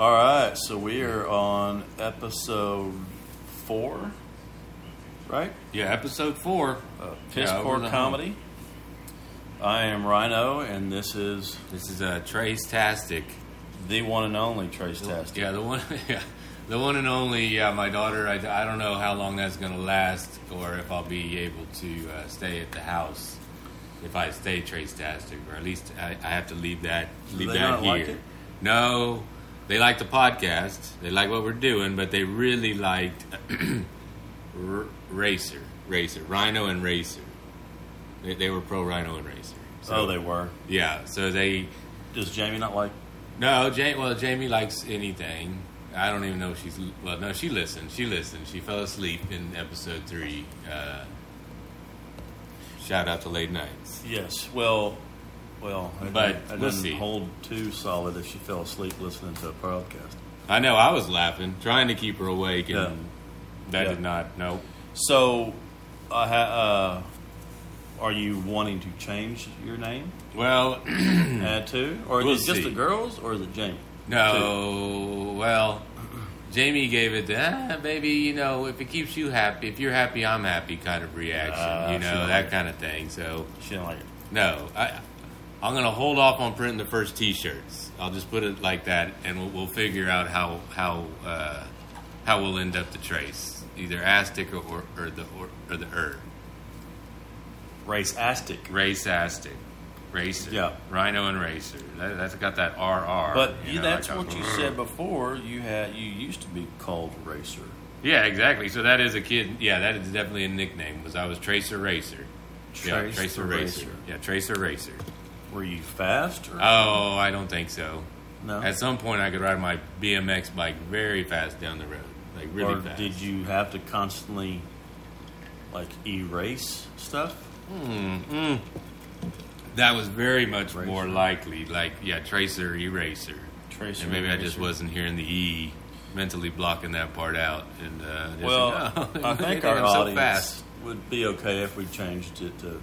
All right, so we are on episode four, right? Yeah, episode four. Uh, Piss Yeah, Poor over the Comedy. I am Rhino, and this is This is uh, Trace Tastic. the one and only Trace Tastic. Yeah, the one. Yeah, the one and only. Yeah, my daughter. I, I don't know how long that's going to last, or if I'll be able to uh, stay at the house. If I stay Trace Tastic, or at least I, I have to leave that leave that here. like it? No, they like the podcast. They like what we're doing, but they really liked R- Racer, Racer, Rhino, and Racer. They, they were pro Rhino and Racer. So, Oh, they were. Yeah, so they Does Jamie not like? no, Jamie. Well, Jamie likes anything. I don't even know if she's. Well, no, she listened. She listened. She fell asleep in episode three. Uh, shout out to late nights. Yes. Well, well, it But didn't- it we'll doesn't see. hold too solid if she fell asleep listening to a podcast. I know. I was laughing, trying to keep her awake, and Yeah. that Yeah. did not. No. So, uh, ha- uh, are you wanting to change your name? Well, Add to, or We'll is it just see. the girls, or is it Jamie? no. Well, Jamie gave it the ah, baby. You know, if it keeps you happy, if you're happy, I'm happy, kind of reaction. Ah, you know that like it. kind of thing. So. She didn't like it. No, I, I'm going to hold off on printing the first T-shirts. I'll just put it like that, and we'll, we'll figure out how how uh, how we'll end up the trace, either Astic or, or, or the or, or the er Race Astic. race Astic, racer, Yeah. Rhino and racer. That, that's got that RR. But you know, that's like a- what you said before. You had you used to be called Racer. Yeah, exactly. So that is a kid. Yeah, that is definitely a nickname. Was I was Tracer Racer. yeah, Tracer Racer. Racer. Yeah, Tracer Racer. Were you fast? Or? Oh, I don't think so. no. At some point, I could ride my BMX bike very fast down the road, like really or fast. did you have to constantly like erase stuff? Mm, mm. That was very much more likely. Like, yeah, tracer, eraser. Tracer. and maybe I just wasn't hearing the E, mentally blocking that part out. And uh, Well, oh, I think our so audience fast. would be okay if we changed it to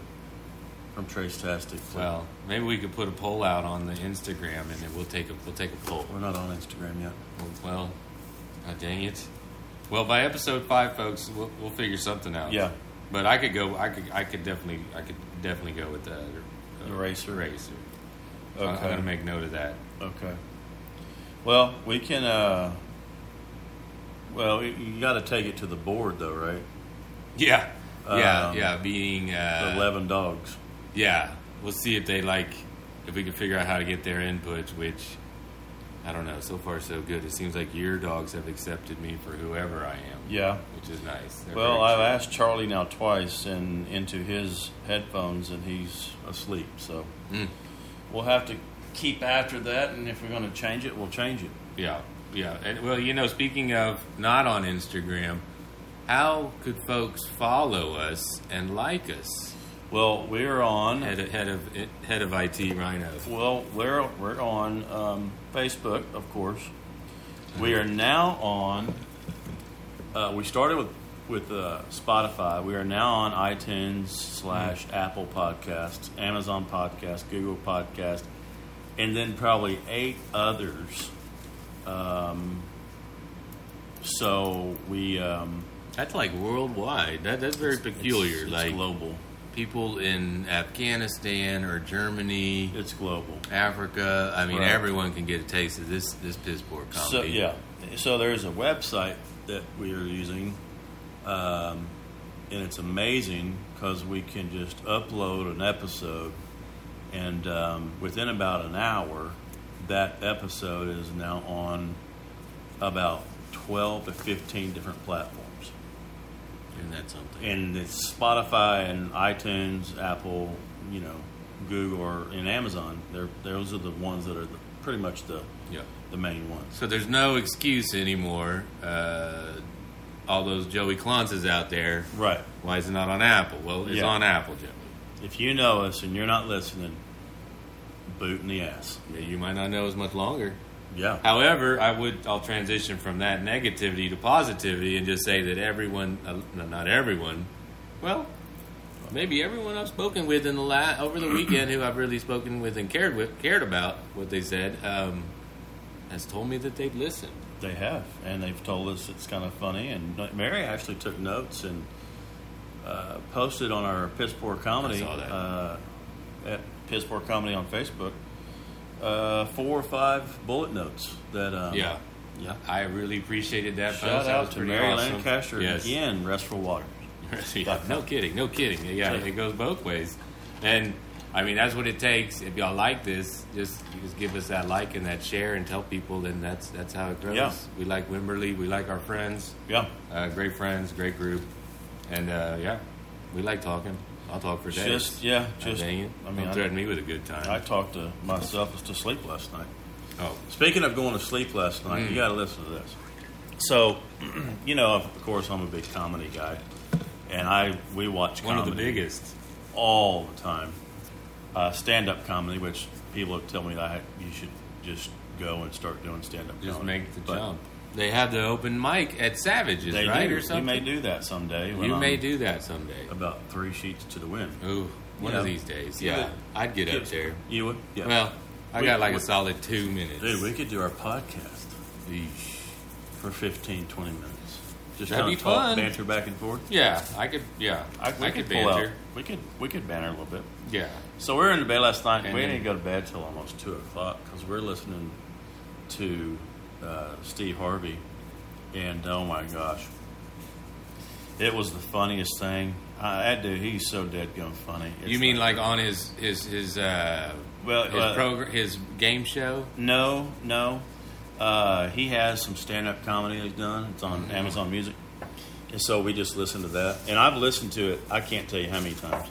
from Trace Tastic. Well, maybe we could put a poll out on the Instagram, and then we'll take a we'll take a poll. we're not on Instagram yet. Well, God dang it. Well, by episode five, folks, we'll, we'll figure something out. Yeah, But I could go. I could. I could definitely. I could definitely go with the uh, Eraser. Eraser. So I'm gonna make note of that. Okay. Well, we can. uh Well, you- you got to take it to the board, though, right? Yeah. Yeah. Um, yeah. Being. Uh, Eleven dogs. Yeah. We'll see if they like. If we can figure out how to get their inputs, which I don't know. So far, so good. It seems like your dogs have accepted me for whoever I am, Yeah. which is nice. They're Well, I've asked Charlie now twice, and into his headphones, and he's asleep. So Mm. we'll have to keep after that, and if we're going to change it, we'll change it. Yeah, yeah. And well, you know, speaking of not on Instagram, how could folks follow us and like us? Well, we're on. Head of, head of head of IT Rhino. Well, we're we're on um, Facebook, of course. We are now on. Uh, we started with with uh, Spotify. We are now on iTunes slash Apple Podcasts, Amazon Podcast, Google Podcast, and then probably eight others. Um, so we um, That's like worldwide. That that's very peculiar. It's, it's like global. People in Afghanistan or Germany, It's global. Africa. I mean, Right. everyone can get a taste of this this piss poor comedy. So yeah, so there's a website that we are using, um, and it's amazing because we can just upload an episode, and um, within about an hour, that episode is now on about twelve to fifteen different platforms, Isn't that something? and it's Spotify and iTunes, Apple, you know, Google, or and Amazon. They're those are the ones that are the, pretty much the yeah. the main ones. So there's no excuse anymore. Uh, all those Joey Clonces out there. Right. Why is it not on Apple? Well, it's Yeah. on Apple, Joey. If you know us and you're not listening, boot in the ass. Yeah, you might not know as much longer. Yeah. However, I would I'll transition from that negativity to positivity and just say that everyone, uh, no, not everyone, well, maybe everyone I've spoken with in the la- over the weekend who I've really spoken with and cared with cared about what they said. Um, has told me that they've listened. They have, and they've told us it's kind of funny. And Mary actually took notes and uh, posted on our Piss Poor Comedy I saw that. Uh, at Piss Poor Comedy on Facebook uh, four or five bullet notes that. Um, Yeah. yeah. I really appreciated that. Shout. Out to Mary awesome. Lancaster Yes. again, Restful Water. yeah, no kidding, no kidding. Yeah, it goes both ways. And I mean, that's what it takes. If y'all like this, just just give us that like and that share and tell people. Then that's that's how it grows. Yeah. We like Wimberley. We like our friends. Yeah. Uh, great friends, great group, and uh, yeah, we like talking. I'll talk for days. Just yeah, Ah, just. I mean, Don't I, threaten me with a good time. I talked to myself to sleep last night. oh, Speaking of going to sleep last night, Mm. you got to listen to this. So, you know, of course, I'm a big comedy guy, and I we watch one of the biggest. all the time. Uh, stand up comedy, which people have told me that I, you should just go and start doing stand up. Just comedy. make the But jump. They have the open mic at Savages, They right, do. or something. You may do that someday. when You may I'm do that someday. about three sheets to the wind. Ooh, one Yeah. of these days. You Yeah, I'd get up there. You would? Yeah. Well, I We- got like we- a solid two minutes. Dude, we could do our podcast for 15, 20 minutes. Just That'd kind be of talk, fun. banter back and forth. Yeah, I could. Yeah, I, we could pull out. banter. We could we could banter a little bit. Yeah, So we were in the bed last night. And we then- didn't go to bed till almost two o'clock because we're listening to uh, Steve Harvey, and oh my gosh, it was the funniest thing. Uh, that dude, he's so dead gum funny. It's you mean like on his his his uh Well, his uh, program his game show? No, no. Uh, he has some stand-up comedy he's done. It's on Amazon Music, and so we just listened to that. And I've listened to it. I can't tell you how many times.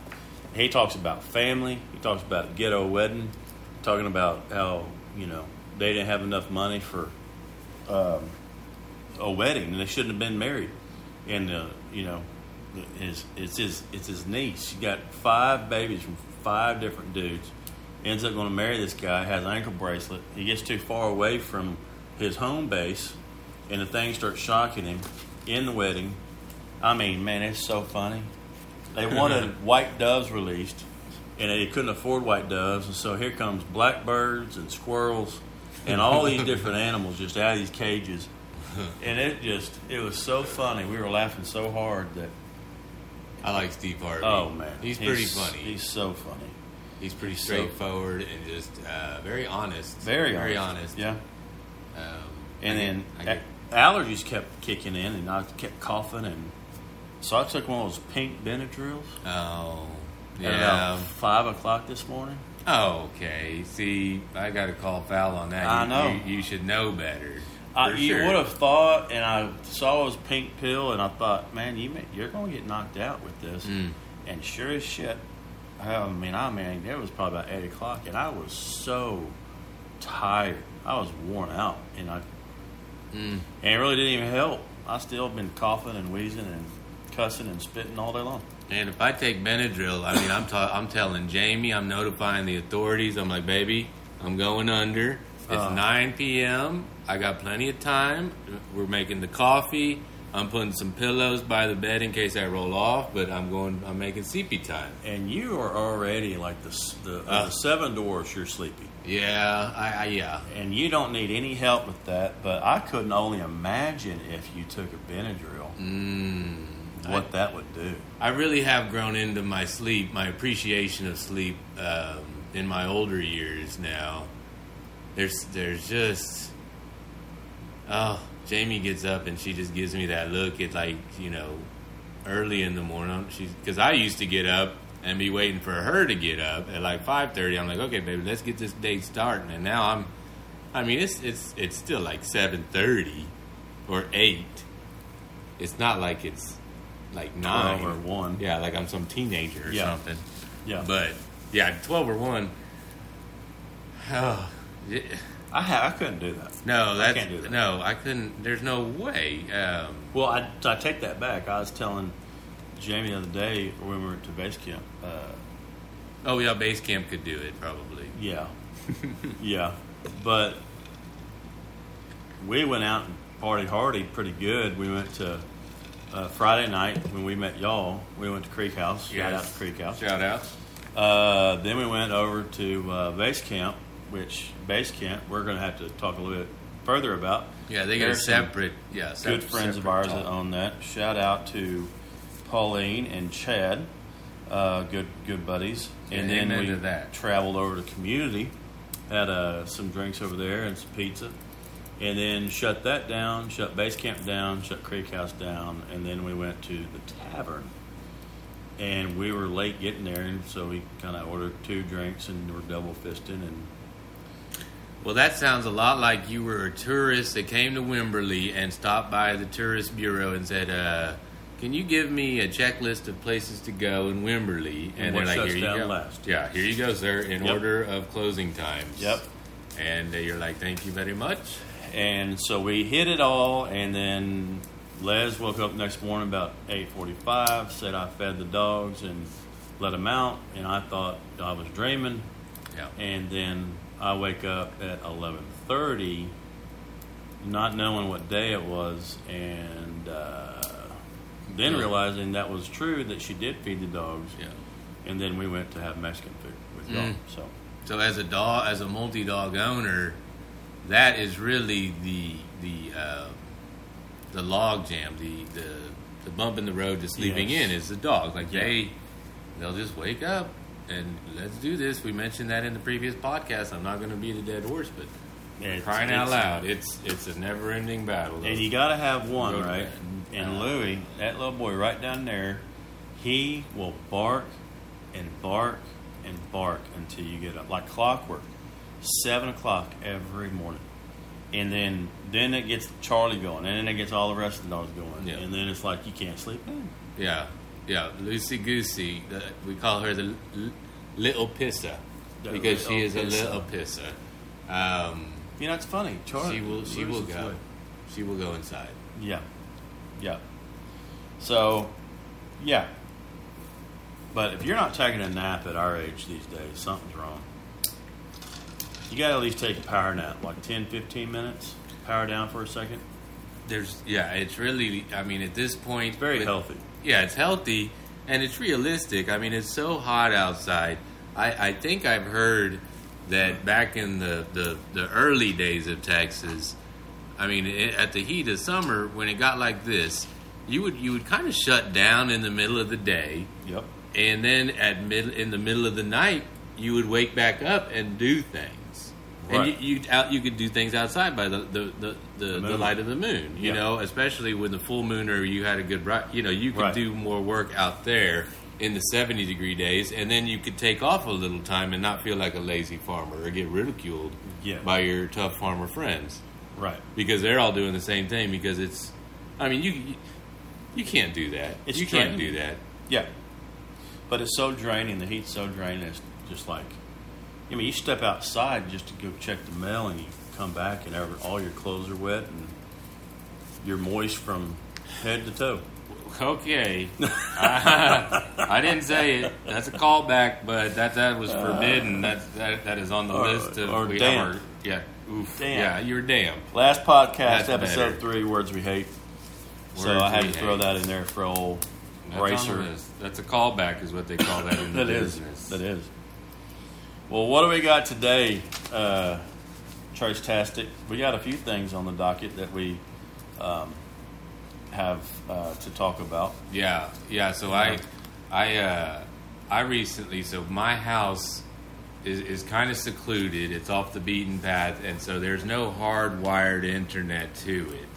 He talks about family. He talks about ghetto wedding. Talking about how you know they didn't have enough money for um, a wedding, and they shouldn't have been married. And uh, you know, his it's his it's his niece. She got five babies from five different dudes. Ends up going to marry this guy. Has an ankle bracelet. He gets too far away from his home base, and the thing starts shocking him in the wedding. I mean, man, it's so funny. They wanted white doves released, and they couldn't afford white doves, and so here comes blackbirds and squirrels and all these different animals just out of these cages. And it just, it was so funny. We were laughing so hard that, I like Steve Harvey. oh man, he's, pretty funny. He's, He's so funny. He's pretty so- straightforward and just uh, very honest. Very, very honest. honest. Yeah. Um, And I then get- I get- allergies kept kicking in, and I kept coughing, and so I took one of those pink Benadryls oh at yeah. about five o'clock this morning. Oh, okay. See, I got to call foul on that. I You- know. You, you should know better. I, you sure. would have thought, and I saw his pink pill, and I thought, man, you may, you're going to get knocked out with this. Mm. And sure as shit, I mean, I mean, it was probably about eight o'clock, and I was so tired. I was worn out, and I Mm. and it really didn't even help. I still been coughing and wheezing and cussing and spitting all day long. And if I take Benadryl, I mean, I'm ta- I'm telling Jamie, I'm notifying the authorities. I'm like, baby, I'm going under. It's Uh. 9 p.m. I got plenty of time. We're making the coffee. I'm putting some pillows by the bed in case I roll off, but I'm going. I'm making sleepy time. And you are already like the the, Uh. the seven dwarfs. You're sleepy, Yeah, I, I yeah. and you don't need any help with that. But I couldn't only imagine if you took a Benadryl, Mm. What that would do. I really have grown into my sleep, my appreciation of sleep um, in my older years now. There's, there's just, oh, Jamie gets up and she just gives me that look at like, you know, early in the morning. She's because I used to get up and be waiting for her to get up at like five thirty. I'm like, okay, baby, let's get this day starting. And now I'm, I mean, it's it's it's still like seven thirty or eight. It's not like it's like nine or one. yeah, like I'm some teenager or Yeah. something. Yeah, But yeah, twelve or one. Oh, yeah. I ha- I couldn't do that. no, that's can't do that. no, I couldn't. There's no way. Um, Well, I, I take that back. I was telling Jamie the other day when we were to base camp. Uh, oh yeah, base camp could do it probably. Yeah. yeah. But we went out and party hardy pretty good. We went to uh, Friday night when we met y'all. We went to Creek House. Shout out to Creek House. Shout out. Uh, then we went over to uh, base camp, which base camp we're going to have to talk a little bit further about. Yeah, they got a separate. Yeah, Good friends of ours talk. that own that. Shout out to Pauline and Chad, uh, good good buddies. and Yeah, then we traveled over to Community, had uh, some drinks over there and some pizza, and then shut that down, shut base camp down, shut Creek House down, and then we went to the tavern. And we were late getting there, and so we kind of ordered two drinks and were double fisting. And Well, that sounds a lot like you were a tourist that came to Wimberley and stopped by the tourist bureau and said, uh, "Can you give me a checklist of places to go in Wimberley?" And what shuts down last. Yeah, here you go, sir, in Yep. order of closing times. Yep. And uh, you're like, "Thank you very much." And so we hit it all, and then Les woke up next morning about eight forty-five. Said I fed the dogs and let them out, and I thought I was dreaming. Yeah. And then I wake up at eleven thirty, not knowing what day it was, and uh, then Yeah. realizing that was true that she did feed the dogs. Yeah. And then we went to have Mexican food with y'all. Mm. So So as a dog, as a multi-dog owner, that is really the the uh, the log jam, the, the the bump in the road to sleeping Yes. in is the dog. Like Yeah. they they'll just wake up and let's do this. We mentioned that in the previous podcast. I'm not going to beat a dead horse, but crying out loud, it's it's a never-ending battle. And you got to have one, right? And Uh, Louis, that little boy right down there, he will bark and bark and bark until you get up, like clockwork. Seven o'clock every morning, and then then it gets Charlie going, and then it gets all the rest of the dogs going, Yeah. and then it's like you can't sleep in. yeah, yeah, Lucy Goosey. The, we call her the l- little pisser because she is a little pisser. Um, You know, it's funny. Charlie, she will she will go like- she will go inside Yeah, yeah. So, yeah. But if you're not taking a nap at our age these days, something's wrong. You got to at least take a power nap, like 10, 15 minutes. Power down for a second. there's yeah it's really i mean at this point It's very with- healthy. yeah it's healthy and it's realistic i mean it's so hot outside i i think i've heard that back in the the, the early days of texas i mean it, at the heat of summer when it got like this you would you would kind of shut down in the middle of the day Yep. and then at mid in the middle of the night you would wake back up and do things Right. and you you, out, you could do things outside by the the, the, the, the, moon. light of the moon you Yeah. know especially when the full moon or you had a good bright you know you could Right. do more work out there in the 70 degree days and then you could take off a little time and not feel like a lazy farmer or get ridiculed Yeah. by your tough farmer friends Right. because they're all doing the same thing because it's i mean you you, can't do that It's you can't do that Yeah. But it's so draining. The heat's so draining. It's just like, I mean, you step outside just to go check the mail, and you come back, and all your clothes are wet, and you're moist from head to toe. Okay, I, I didn't say it. That's a callback, but that that was forbidden. That that, that is on the Or- list of or we- damn. or- yeah, oof, Damn. yeah, you're damn. Last podcast, That's episode better. three, words we hate. so I had to throw that in there for old That's racer. That's a callback, is what they call that in the That is. business. That is. Well, what do we got today, uh, Trace Tastic? We got a few things on the docket that we um, have uh, to talk about. Yeah, yeah. So I, I, uh, I recently. So my house is is kind of secluded. It's off the beaten path, and so there's no hardwired internet to it.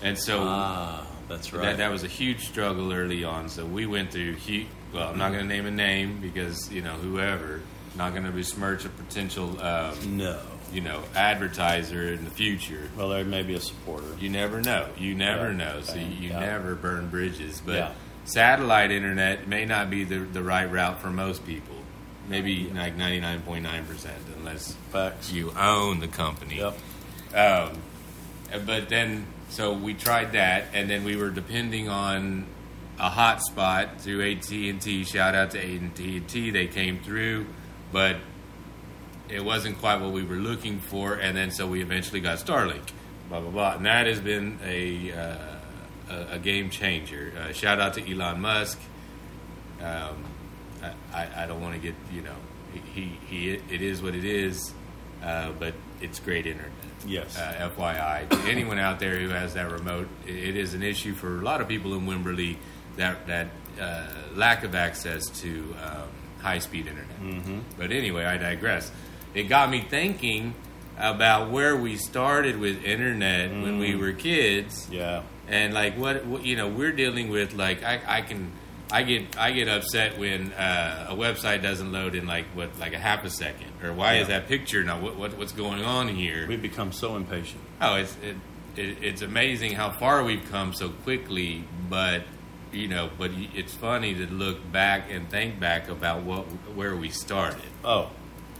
And so Ah, that's right. That, that was a huge struggle early on. So we went through. Huge, well, I'm not going to name a name because you know whoever. Not going to besmirch a potential, um, no. you know, advertiser in the future. Well, there may be a supporter. You never know. You never Yeah. know. So you, you Yeah. never burn bridges. But Yeah. satellite internet may not be the, the right route for most people. Maybe like 99.9%, unless Facts. you own the company. Yep. Um, but then, so we tried that, and then we were depending on a hotspot through AT and T. Shout out to AT and T; they came through, but it wasn't quite what we were looking for. And then, so we eventually got Starlink. Blah blah blah, and that has been a uh, a, a game changer. Uh, shout out to Elon Musk. Um, I, I, I don't want to get you know he, he it is what it is, uh, but it's great internet. Yes. Uh, FYI, to anyone out there who has that remote, it, it is an issue for a lot of people in Wimberley that that uh, lack of access to um, high speed internet. Mm-hmm. But anyway, I digress. It got me thinking about where we started with internet when we Mm. were kids yeah. and like what, what you know we're dealing with like I, I can I get I get upset when uh, a website doesn't load in like what like a half a second or why is that picture not what, what what's going on here We've become so impatient. oh it's it, it, it's amazing how far we've come so quickly but you know but it's funny to look back and think back about what where we started Oh,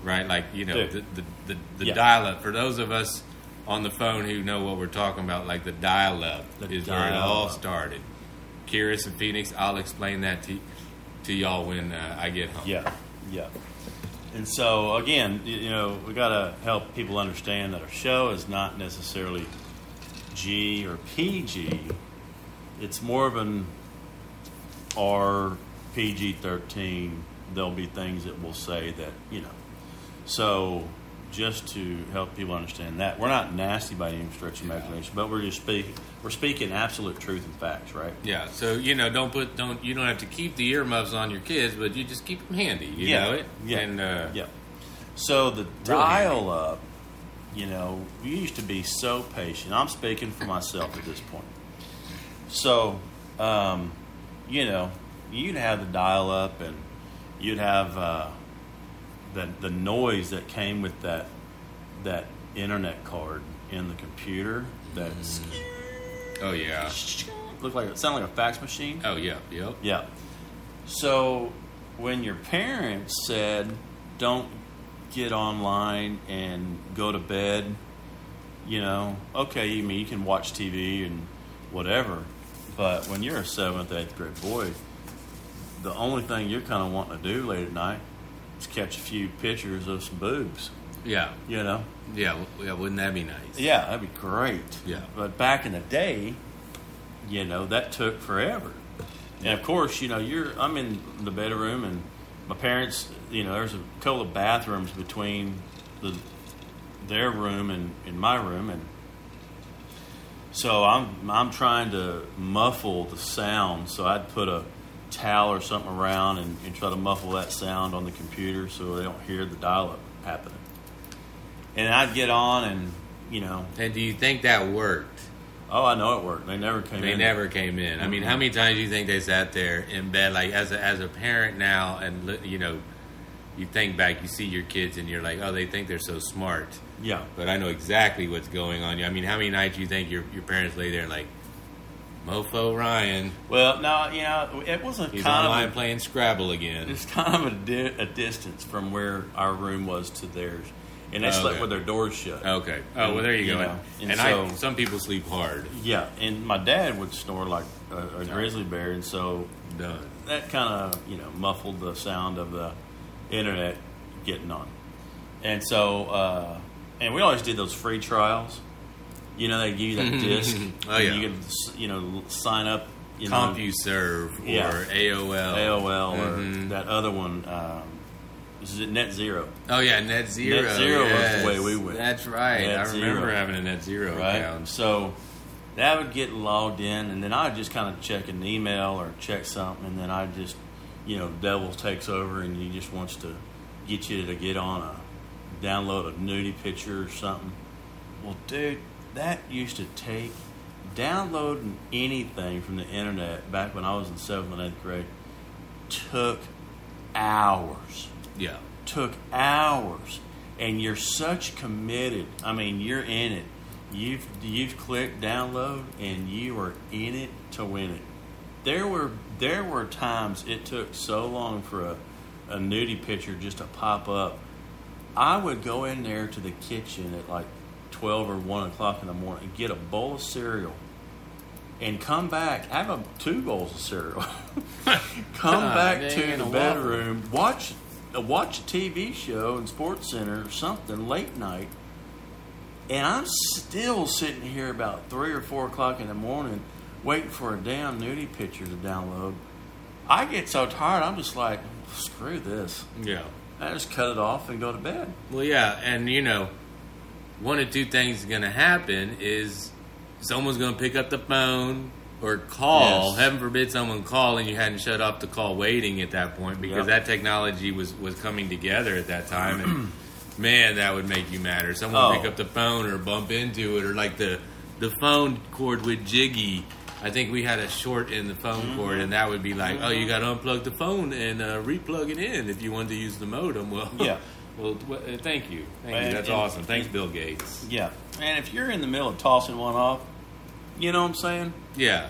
right? Like you know, Dude. the the, the, the Yeah. dial-up. For those of us on the phone who know what we're talking about, like the dial-up The is where it all started. Curious and Phoenix, I'll explain that to to y'all when uh, I get home. yeah, yeah. And so again, you know, we got to help people understand that our show is not necessarily G or PG. It's more of an R PG thirteen. There'll be things that we'll say that you know. So just to help people understand that we're not nasty by any stretch of imagination, but we're just speaking. We're speaking absolute truth and facts, right? Yeah, so you know, don't put don't you don't have to keep the earmuffs on your kids, but you just keep them handy. You yeah, know it. Yeah, And uh, yeah. So the dial up, you know, we used to be so patient. I'm speaking for myself at this point. So, um, you know, you'd have the dial up, and you'd have uh, the the noise that came with that that internet card in the computer. That oh yeah, looked like it sounded like a fax machine. oh yeah, yep. Yeah. So when your parents said, don't get online and go to bed, you know, okay, you mean you can watch TV and whatever, but when you're a seventh, eighth grade boy, the only thing you're kind of wanting to do late at night is catch a few pictures of some boobs, Yeah, you know? yeah, yeah. Wouldn't that be nice? Yeah, that'd be great. Yeah. But back in the day, you know, that took forever. And of course, you know, you're I'm in the bedroom and my parents, you know, there's a couple of bathrooms between the their room and, and my room and so I'm I'm trying to muffle the sound, so I'd put a towel or something around and, and try to muffle that sound on the computer so they don't hear the dial up happening. And I'd get on and you know, And do you think that worked? oh, I know it worked. They never came They in. never came in. I mean, how mm-hmm. many times do you think they sat there in bed, like as a, as a parent now, and you know, you think back, you see your kids, and you're like, oh, they think they're so smart, Yeah. but I know exactly what's going on. I mean, how many nights do you think your your parents lay there like, mofo Ryan, Well, no, you know, it wasn't he's kind online of a, playing Scrabble again. it's kind of a, di- a distance from where our room was to theirs, and they Oh, slept okay. with their doors shut. Okay. Oh well, there you, You go. know, and and I, so- some people sleep hard. Yeah, and my dad would snore like a, a grizzly bear, and so Done. that kind of you know muffled the sound of the internet getting on. And so, uh, and we always did those free trials. You know, they give you that disc. Oh, and yeah. You can you know, sign up. You know, CompuServe or Yeah. AOL. AOL Mhm. or that other one. Um, is it NetZero? Oh yeah, NetZero. Net Zero was the way we went. That's right. Net I remember Zero. having a NetZero right? account. So that would get logged in, and then I'd just kind of check an email or check something, and then I just, you know, devil takes over, and he just wants to get you to get on a download a nudie picture or something. Well, dude, that used to take downloading anything from the internet back when I was in seventh and eighth grade took hours. Yeah. took hours. And you're such committed. I mean you're in it. You've you've clicked download and you are in it to win it. There were there were times it took so long for a, a nudie picture just to pop up i would go in there to the kitchen at like 12 or 1 o'clock in the morning and get a bowl of cereal and come back have a two bowls of cereal come Ah, back to the waffle. bedroom watch uh, watch a TV show in SportsCenter or something late night, and I'm still sitting here about three or four o'clock in the morning waiting for a damn nudie picture to download. I get so tired, I'm just like, screw this. Yeah. I just cut it off and go to bed. Well, yeah, and you know, one of two things is going to happen is someone's going to pick up the phone or call. Yes. Heaven forbid someone call and you hadn't shut off the call waiting at that point because Yep. that technology was was coming together at that time and man, that would make you mad. Or someone Oh. pick up the phone or bump into it or like the the phone cord with Jiggy. I think we had a short in the phone Mm-hmm. cord, and that would be like, oh, you got to unplug the phone and uh, replug it in if you wanted to use the modem. Well, Yeah. well, uh, thank you, thank And- you. That's and- awesome. Thanks, Bill Gates. Yeah. And if you're in the middle of tossing one off, you know what I'm saying? Yeah,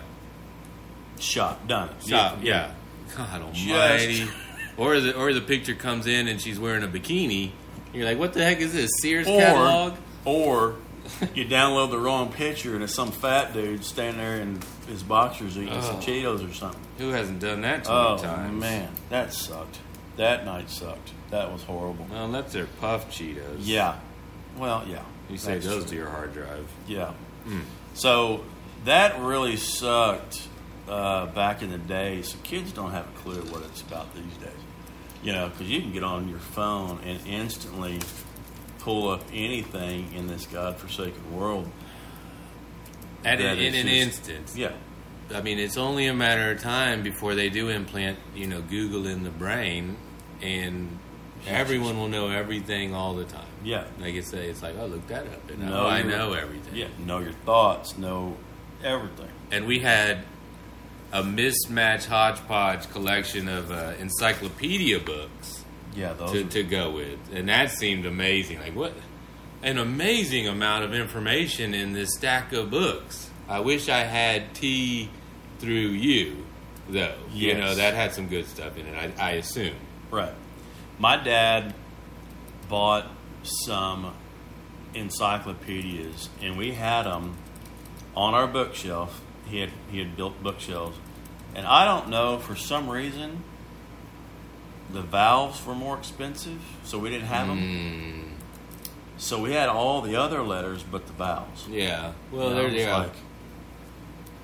Shot. Done. Shop, yeah. God Almighty. Just- or the or the picture comes in and she's wearing a bikini. You're like, what the heck is this Sears Or, catalog? or you download the wrong picture and it's some fat dude standing there in his boxers eating some Oh. Cheetos or something. Who hasn't done that too Oh many times? man, that sucked. That night sucked. That was horrible. Well, unless they're puff Cheetos. Yeah. Well, yeah. You save those true. to your hard drive. Yeah. Hmm. So that really sucked uh, back in the day. So kids don't have a clue what it's about these days. You know, because you can get on your phone and instantly pull up anything in this godforsaken world. At an, in is an just- instant. Yeah. I mean, it's only a matter of time before they do implant, you know, Google in the brain, and everyone will know everything all the time. Yeah. Like I say, it's like, oh, look that up, and Know oh, I know everything. Yeah. Know your thoughts. Know everything. And we had a mismatch hodgepodge collection of uh, encyclopedia books Yeah. To, to go with, and that seemed amazing. Like what? An amazing amount of information in this stack of books. I wish I had T through you, though. You know that had some good stuff in it. I, I assume. Right. My dad bought some encyclopedias, and we had them on our bookshelf. He had he had built bookshelves, and I don't know for some reason the valves were more expensive, so we didn't have them. Mm, So we had all the other letters but the vowels. yeah. Well, there you go. like-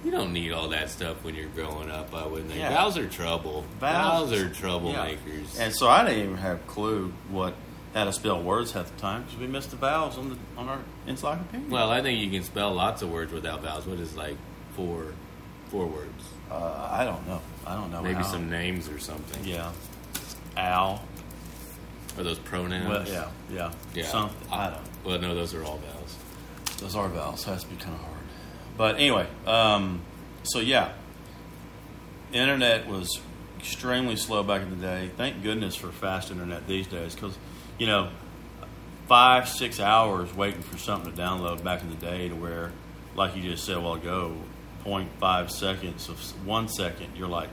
You don't need all that stuff when you're growing up. I wouldn't think. Yeah. Vowels are trouble. Vowels- Vowels are Yeah. troublemakers. And so I didn't even have a clue what how to spell words half the time because we missed the vowels on the on our encyclopedia. Well, I think you can spell lots of words without vowels. What is like four, four words? uh, I don't know. I don't know. Maybe how. some names or something. Yeah. Al. Or those pronouns. Well, yeah, yeah. Yeah. Something. I don't. Well, no, those are all vowels. Those are vowels. Has to be kind of hard. But anyway, um, so yeah, internet was extremely slow back in the day. Thank goodness for fast internet these days, because you know, five six hours waiting for something to download back in the day to where, like you just said a while ago, 0.5 seconds of one second, you're like,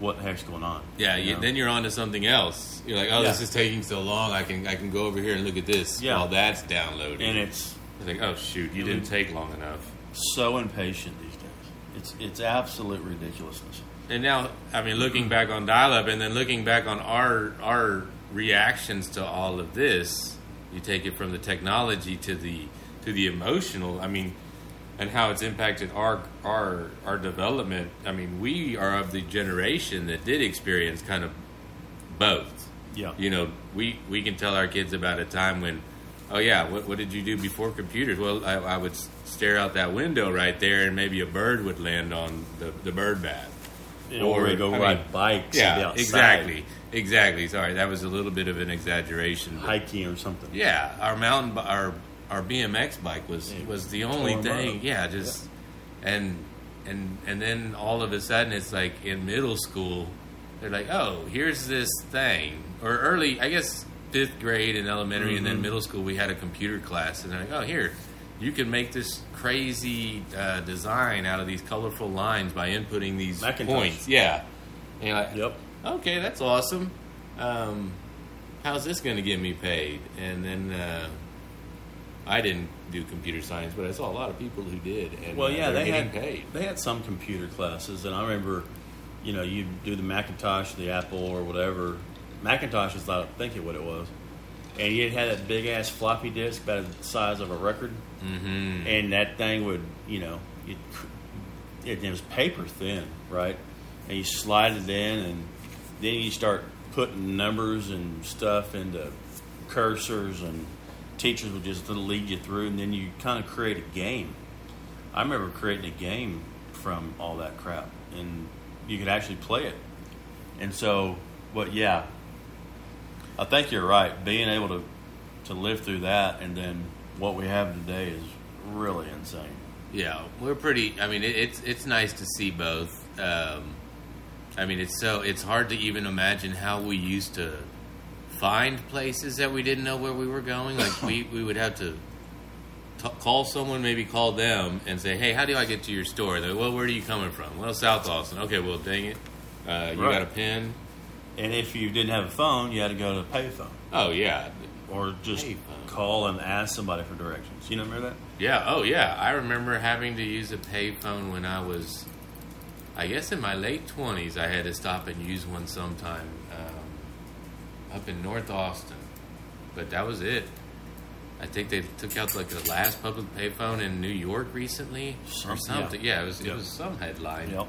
what the heck's going on? Yeah, You you, then you're on to something else. You're like, oh, Yeah. this is taking so long. I can I can go over here and look at this Yeah. while that's downloading. and it's It's like, oh shoot, you didn't take long enough. so impatient these days. It's it's absolute ridiculousness. And now, I mean, looking back on dial-up, and then looking back on our our reactions to all of this, you take it from the technology to the to the emotional. I mean, and how it's impacted our our our development. I mean, we are of the generation that did experience kind of both. Yeah. You know, we we can tell our kids about a time when, oh yeah, what what did you do before computers? Well, I, I would stare out that window right there, and maybe a bird would land on the the bird bath. or we go I ride mean, bikes. Yeah, exactly, exactly. Sorry, that was a little bit of an exaggeration. Hiking or something. yeah, our mountain, our our BMX bike was Yeah, was the only thing. up. Yeah, just and and and then all of a sudden it's like in middle school, they're like, oh, here's this thing, or early, I guess fifth grade in elementary, and then Mhm. middle school we had a computer class, and they're like, oh, here. You can make this crazy uh, design out of these colorful lines by inputting these Macintosh. points. Yeah, and you're like, Yep. okay, that's awesome. Um, how's this going to get me paid? And then uh, I didn't do computer science, but I saw a lot of people who did. And Well, uh, yeah, they had paid. they had some computer classes, and I remember, you know, you do the Macintosh, the Apple, or whatever. Macintosh is, I think, it what it was, and you had that big ass floppy disk about the size of a record, Mm-hmm. and that thing would, you know, it, it, it was paper thin, right? And you slide it in, and then you start putting numbers and stuff into cursors and teachers would just lead you through, and then you kind of create a game. I remember creating a game from all that crap, and you could actually play it. And so, but yeah, I think you're right. Being able to to live through that, and then what we have today is really insane. Yeah, we're pretty. I mean, it, it's it's nice to see both. Um, I mean, it's so it's hard to even imagine how we used to find places that we didn't know where we were going. Like we we would have to t- call someone, maybe call them, and say, "Hey, how do I get to your store?" They're, well, where are you coming from? Well, South Austin. Okay, well, dang it, uh, you Right. got a pen? And if you didn't have a phone, you had to go to a payphone Oh yeah, or just Payphone. call and ask somebody for directions. You know, remember that? Yeah, oh yeah. I remember having to use a payphone when I was, I guess in my late 20s, I had to stop and use one sometime up in North Austin. But that was it. I think they took out like the last public payphone in New York recently or something. Yeah, it was it Yeah. was some headline. Yep.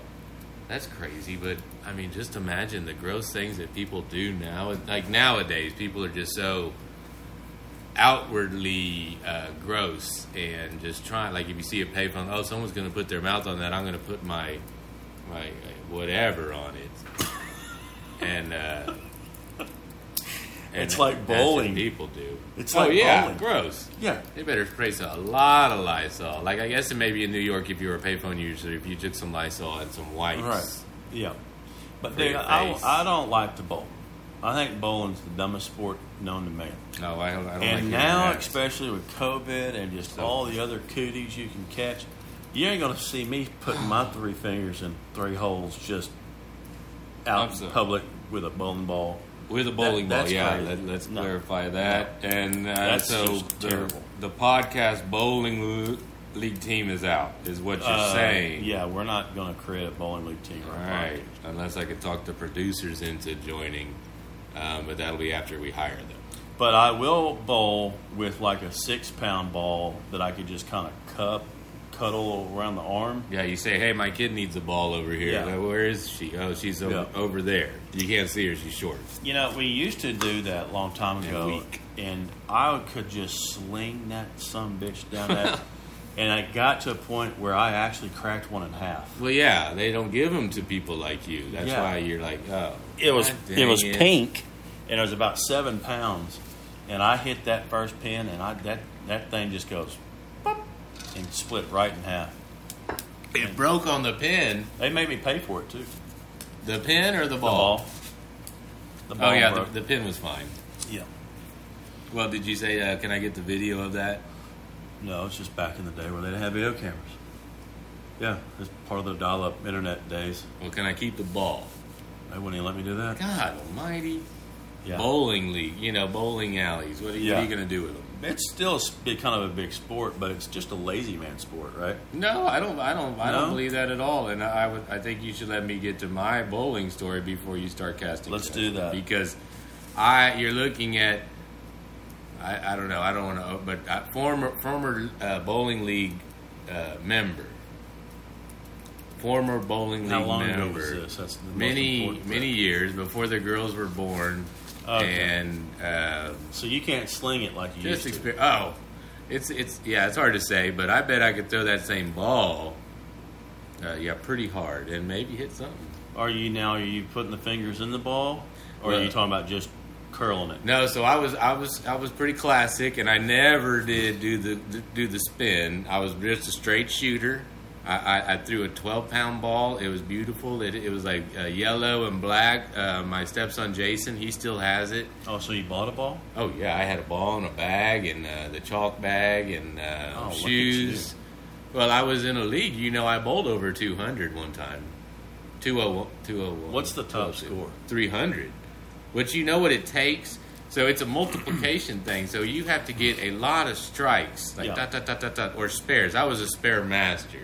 That's crazy, but I mean, just imagine the gross things that people do now. Like nowadays, people are just so outwardly uh, gross and just trying. Like if you see a payphone, oh, someone's going to put their mouth on that. I'm going to put my my whatever on it, and. Uh, and It's like bowling. people do. It's oh like yeah, bowling. gross. Yeah. They better spray a lot of Lysol. Like I guess it maybe in New York, if you were a payphone user, if you took some Lysol and some wipes, Right. Yeah. But dude, I. I don't like to bowl. I think bowling's the dumbest sport known to man. No, I don't. I don't and hearing now, especially with COVID and just So- all the other cooties you can catch, you ain't gonna see me putting my three fingers in three holes just out in public with a bowling ball. With a bowling That- ball, yeah. Let, let's No. clarify that. And uh, That's so just the, terrible. the podcast bowling league team is out, is what you're Uh, saying. Yeah, we're not gonna create a bowling league team. All right. podcast. Unless I could talk the producers into joining, um, but that'll be after we hire them. But I will bowl with like a six pound ball that I could just kind of cup, cuddle around the arm. Yeah, you say, "Hey, my kid needs a ball over here." Yeah. Well, Where is she? Oh, she's over, Yeah. over there. You can't see her; she's short. You know, we used to do that a long time ago, and I could just sling that some bitch down that. and I got to a point where I actually cracked one in half. Well, yeah, they don't give them to people like you. That's Yeah. why you're like, oh, It was it was dang pink, and it was about seven pounds, and I hit that first pin, and I that that thing just goes, and split right in half. It broke on the pin. They made me pay for it too. The pin or the The ball? ball. The Oh ball yeah, broke. the, the pin was fine. yeah. Well, did you say? Uh, can I get the video of that? No, it's just back in the day where they didn't have video cameras. Yeah, it's part of the dial-up internet days. Well, can I keep the ball? They wouldn't even let me do that. God Almighty! Yeah. Bowling league, you know, bowling alleys. What are you, what are you going to do with them? It's still a kind of a big sport, but it's just a lazy man sport, right? No, I don't. I don't. I No? don't believe that at all. And I would. I think you should let me get to my bowling story before you start casting. Let's do that. because I. You're looking at. I, I don't know. I don't want to. But uh, former former uh, bowling league uh, member. Former bowling league How long ago member. was this? That's the many many years before the girls were born. Okay. And. Uh, So you can't sling it like you just used to. exper- Oh, it's it's yeah, it's hard to say, but I bet I could throw that same ball. Uh, yeah, pretty hard and maybe hit something. Are you now? Are you putting the fingers in the ball, or are you talking about just curling it? No, so I was I was I was pretty classic, and I never did do the do the spin. I was just a straight shooter. I, I, I threw a 12 pound ball. It was beautiful. It, it was like uh, yellow and black. Uh, my stepson Jason, he still has it. Oh, so you bought a ball? Oh yeah, I had a ball and a bag and uh, the chalk bag and uh, Oh, shoes. Well, I was in a league. You know, I bowled over 200 one time. 201. 201 What's the top score? 300. Which you know what it takes. So it's a multiplication thing. So you have to get a lot of strikes, like Yeah. dot dot dot dot dot, or spares. I was a spare master,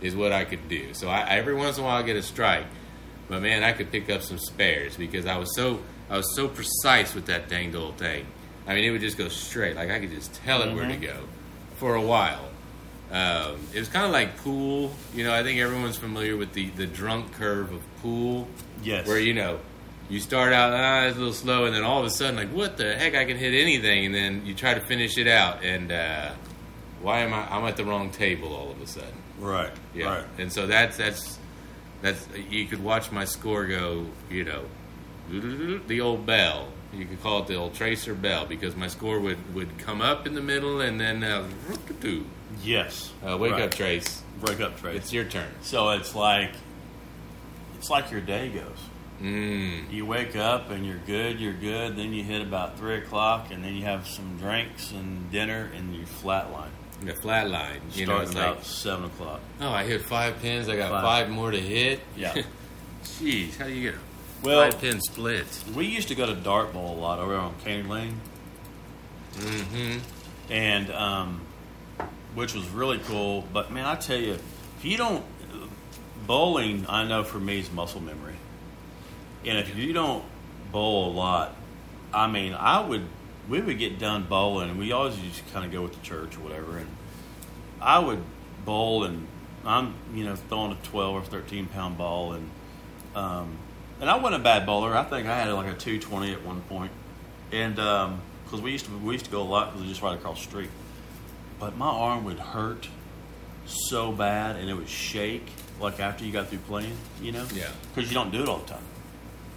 is what I could do. So I, every once in a while I get a strike, but man, I could pick up some spares because I was so I was so precise with that dang old thing. I mean, it would just go straight. Like I could just tell it where to Mhm. go for a while. Um, it was kind of like pool. You know, I think everyone's familiar with the the drunk curve of pool Yes. where you know you start out ah, it's a little slow, and then all of a sudden, like, what the heck? I can hit anything, and then you try to finish it out, and uh, why am I? I'm at the wrong table all of a sudden. Right. Yeah, Right. and so that's that's that's you could watch my score go, you know, the old bell. You could call it the old tracer bell because my score would would come up in the middle and then uh, Yes. uh, wake Right. up, Trace. Wake up Trace. It's your turn. So it's like it's like your day goes. Mm. You wake up and you're good, you're good. Then you hit about three o'clock, and then you have some drinks and dinner, and you flatline. The flat line. You know, Starts it's about like, seven o'clock. oh, I hit five pins. I got Five. five, more to hit. Yeah. Jeez, how do you get a Well- five pin split? We used to go to Dart Bowl a lot over on Candy Lane, Mm-hmm. and um, which was really cool. But man, I tell you, if you don't bowling, I know for me is muscle memory, and if you don't bowl a lot, I mean, I would we would get done bowling, and we always used to kind of go with the church or whatever, and I would bowl, and I'm you know throwing a twelve or thirteen pound ball, and um, and I wasn't a bad bowler. I think I had like a two twenty at one point, and because we used to we used to go a lot because was just right across the street, but my arm would hurt so bad, and it would shake like after you got through playing, you know, Yeah. because you don't do it all the time,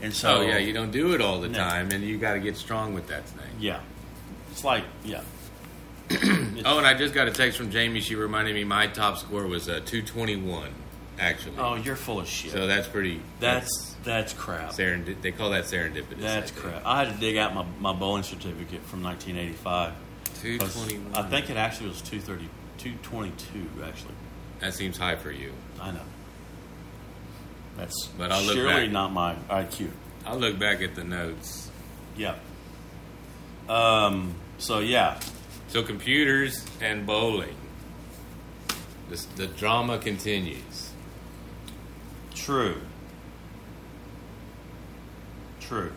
and so oh yeah, you don't do it all the No. time, and you got to get strong with that thing. yeah, it's like yeah. Oh, and I just got a text from Jamie. She reminded me my top score was uh, 221, actually. Oh, you're full of shit. so that's pretty. that's that's crap. serendi- They call that serendipitous. That's I crap. I had to dig out my, my bowling certificate from 1985. 221. I think it actually was 230, 222, actually. that seems high for you. I know. That's But I'll look surely back. not my IQ. I'll look back at the notes. Yeah. Um. So yeah, So computers and bowling. This, the drama continues. true. True.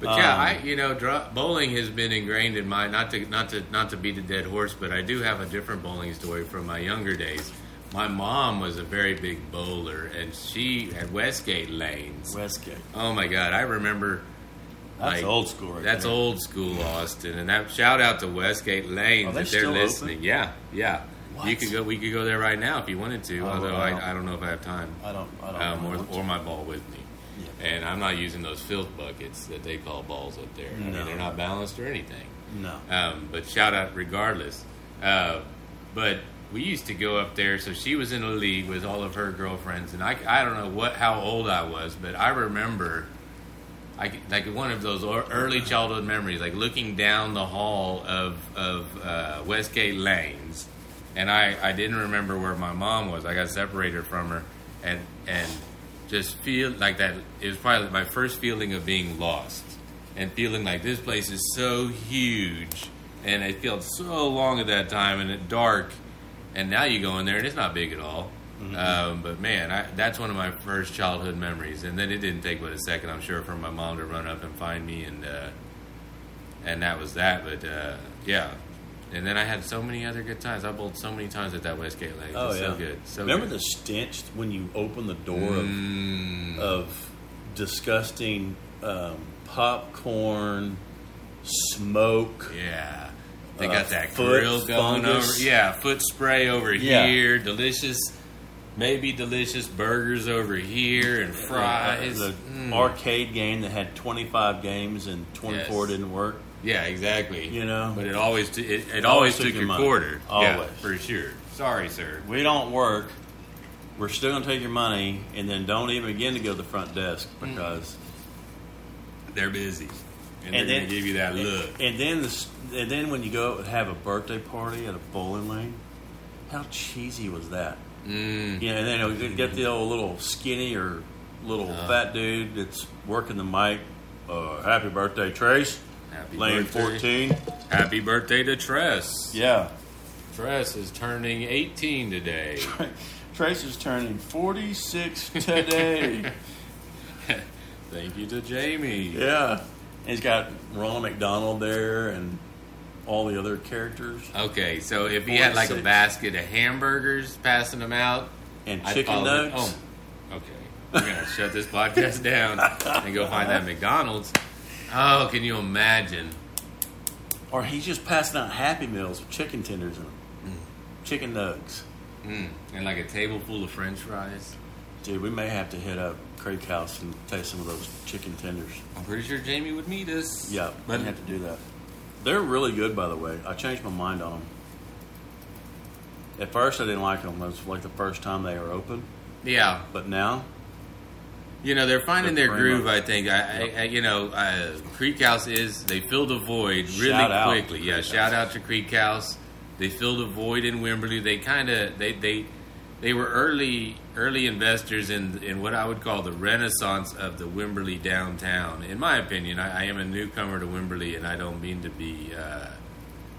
But yeah, Um, I you know bowling has been ingrained in my not to not to not to beat a dead horse, but I do have a different bowling story from my younger days. My mom was a very big bowler, and she had Westgate lanes. Westgate. Oh my God, I remember. That's like, old school, right That's there. old school, Austin, and that shout out to Westgate Lanes they if they're still listening. open? Yeah, yeah. What? You could go. We could go there right now if you wanted to. Oh, although I I, don't- I don't know if I have time. I don't. I don't. Um, or, or my ball with me. Yeah. And I'm not using those filth buckets that they call balls up there. I mean, they're not balanced or anything. No. Um, but shout out regardless. Uh, but we used to go up there. So she was in a league with all of her girlfriends, and I, I don't know what how old I was, but I remember. I, like one of those early childhood memories, like looking down the hall of of uh, Westgate Lanes, and I, I didn't remember where my mom was. I got separated from her, and and just feel like that. It was probably my first feeling of being lost, and feeling like this place is so huge, and it felt so long at that time, and it dark, and now you go in there and it's not big at all. Um, but man, I, that's one of my first childhood memories, and then it didn't take but a second, I'm sure, for my mom to run up and find me, and uh, and that was that. But uh, yeah, and then I had so many other good times. I bowled so many times at that Westgate Lane. Oh It's yeah. so good. So Remember good. the stench when you open the door of Mm, of disgusting um, popcorn, smoke. yeah, they uh, got that grill going fungus. over. Yeah, foot spray over Yeah. here. Delicious, maybe delicious burgers over here and fries. The Mm. arcade game that had 25 games and 24 Yes. didn't work. Yeah, exactly. You know? but it always t- it, it Always always took took your your money. quarter. Yeah, Always. for sure. Sorry, sir. We don't work. We're still going to take your money, and then don't even begin to go to the front desk Mm. because. They're busy, and, And then- give you that look. And then this, and then when you go and have a birthday party at a bowling lane, how cheesy was that? Mm. You know, and then you get the old little skinny or little Uh. fat dude that's working the mic. Uh, happy birthday, Trace. Happy Lane birthday. 14. Happy birthday to Tress. Yeah. Tress is turning 18 today. Trace is turning 46 today. Thank you to Jamie. yeah. And he's got Ronald McDonald there and all the other characters Okay, so if he had like a 46. basket of hamburgers passing them out, and I'd chicken follow- nuggets. Oh, okay. We're gonna shut this podcast down and go find that McDonald's. Oh, can you imagine? Or he's just passing out Happy Meals with chicken tenders in them, chicken nugs. Mm. And like a table full of French fries. Dude, we may have to hit up Creek House and taste some of those chicken tenders. I'm pretty sure Jamie would meet us. Yeah, but we have to do that. They're really good, by the way. I changed my mind on them. At first, I didn't like them. It was like the first time they were open, yeah, but now, you know they're finding They're their groove. I think. I, I, I you know, uh, Creek House is they fill the void really Shout quickly. Yeah, Creek shout out to Creek House. They filled the void in Wimberley. They kind of they they they were early early investors in in what I would call the renaissance of the Wimberley downtown. In my opinion, I, I am a newcomer to Wimberley, and I don't mean to be uh,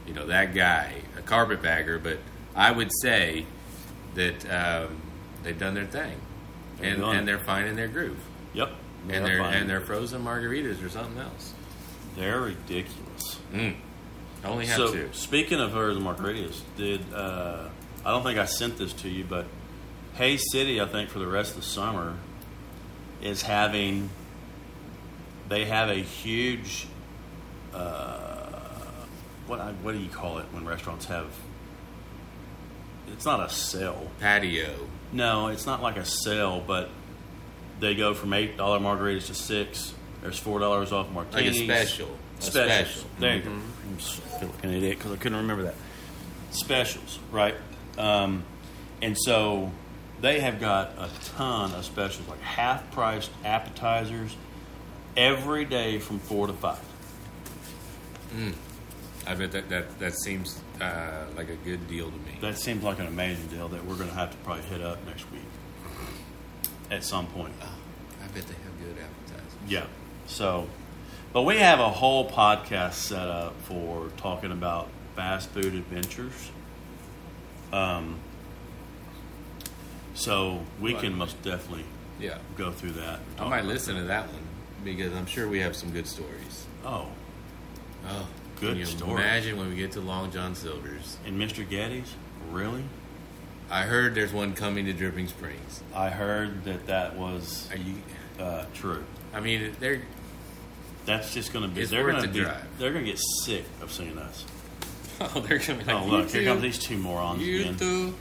you know that guy, a carpetbagger, but I would say that um, they've done their thing, They're and doing and they're finding their groove, yep, and they're and their frozen margaritas or something else. they're ridiculous. Mm. I only have so, two. speaking of and margaritas, did uh, I don't think I sent this to you, but Hays City, I think for the rest of the summer, is having. They have a huge. Uh, what what do you call it when restaurants have? It's not a sale. Patio. No, it's not like a sale, but they go from eight dollar margaritas to six. There's four dollars off martinis. Like a special. A special. There you go. Mhm. I'm an idiot because I couldn't remember that. Specials, right? Um, and so they have got a ton of specials, like half priced appetizers every day from four to five. I bet that that, that seems uh, like a good deal to me. That seems like an amazing deal that we're going to have to probably hit up next week at some point. Oh, I bet they have good appetizers. Yeah. So, but we have a whole podcast set up for talking about fast food adventures. Um, so we can most definitely Yeah. go through that. I might listen to that one because I'm sure we have some good stories. Oh, Oh, Good can you stories. Imagine when we get to Long John Silver's. and Mr. Gatti's, really? I heard there's one coming to Dripping Springs. I heard that that was Are you? uh, true. I mean, they're That's just going to be. It's they're worth to the be. drive. They're going to get sick of seeing us. oh, they're gonna be like, Oh, look! Here too? comes these two morons You again. too?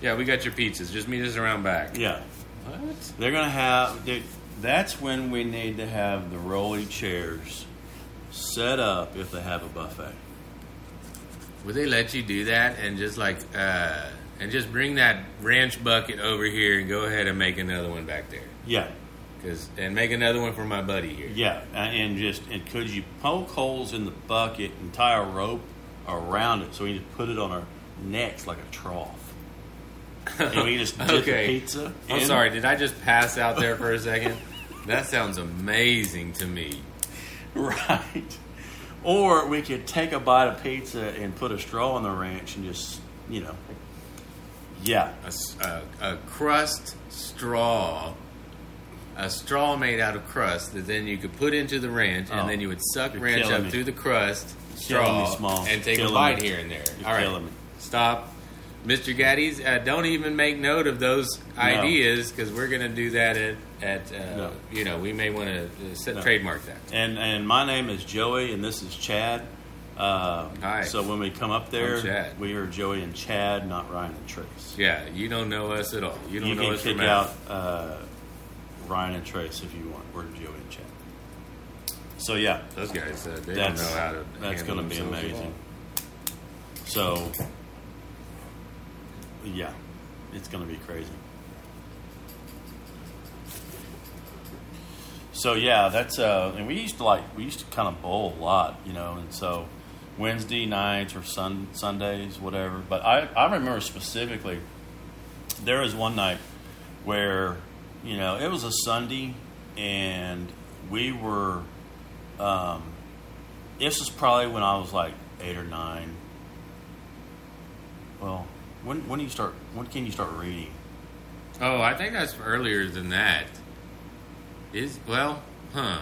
Yeah, we got your pizzas. Just meet us around back. Yeah, What? They're gonna have. Dude, that's when we need to have the rolly chairs set up if they have a buffet. Would they let you do that and just like uh, and just bring that ranch bucket over here and go ahead and make another one back there? Yeah, Cause and make another one for my buddy here. yeah, and just and could you poke holes in the bucket and tie a rope around it so we just put it on our necks like a trough, and we just dip Okay. the pizza. I'm in. sorry, did I just pass out there for a second? That sounds amazing to me. right? Or we could take a bite of pizza and put a straw on the ranch and just you know, yeah, a crust straw, a straw made out of crust that then you could put into the ranch, Oh, and then you would suck ranch up me. through the crust straw Small. and take a bite me. here and there. You're All right, me. stop. Mr. Gatti's, uh, don't even make note of those ideas because we're going to do that at, at uh, No. you know, we may want to uh, No. trademark that. And and my name is Joey, and this is Chad. Uh, Hi. So when we come up there, we are Joey and Chad, not Ryan and Trace. Yeah, you don't know us at all. You don't You know can us kick from out uh, Ryan and Trace if you want. We're Joey and Chad. So yeah, Those guys, uh, they don't know how to. that's going to be amazing. So yeah, it's going to be crazy. So yeah, that's uh, and we used to like we used to kind of bowl a lot, you know, and so Wednesday nights or sun Sundays, whatever. But I I remember specifically there was one night where you know it was a Sunday and we were um, this is probably when I was like eight or nine. Well, when when do you start? When can you start reading? Oh, I think that's earlier than that. Is well, huh?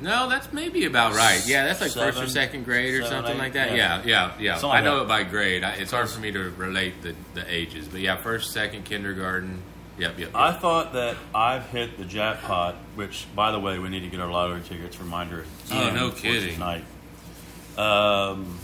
No, that's maybe about right. Yeah, that's like first or second grade or seven, something eight, like that. yeah. Yeah, yeah, yeah. I know it by grade. I, it's hard for me to relate the, the ages, but yeah, first, second, kindergarten. Yep, yep. I thought that I've hit the jackpot, which, by the way, we need to get our lottery tickets. Reminder. Oh, no kidding. Tonight. Um,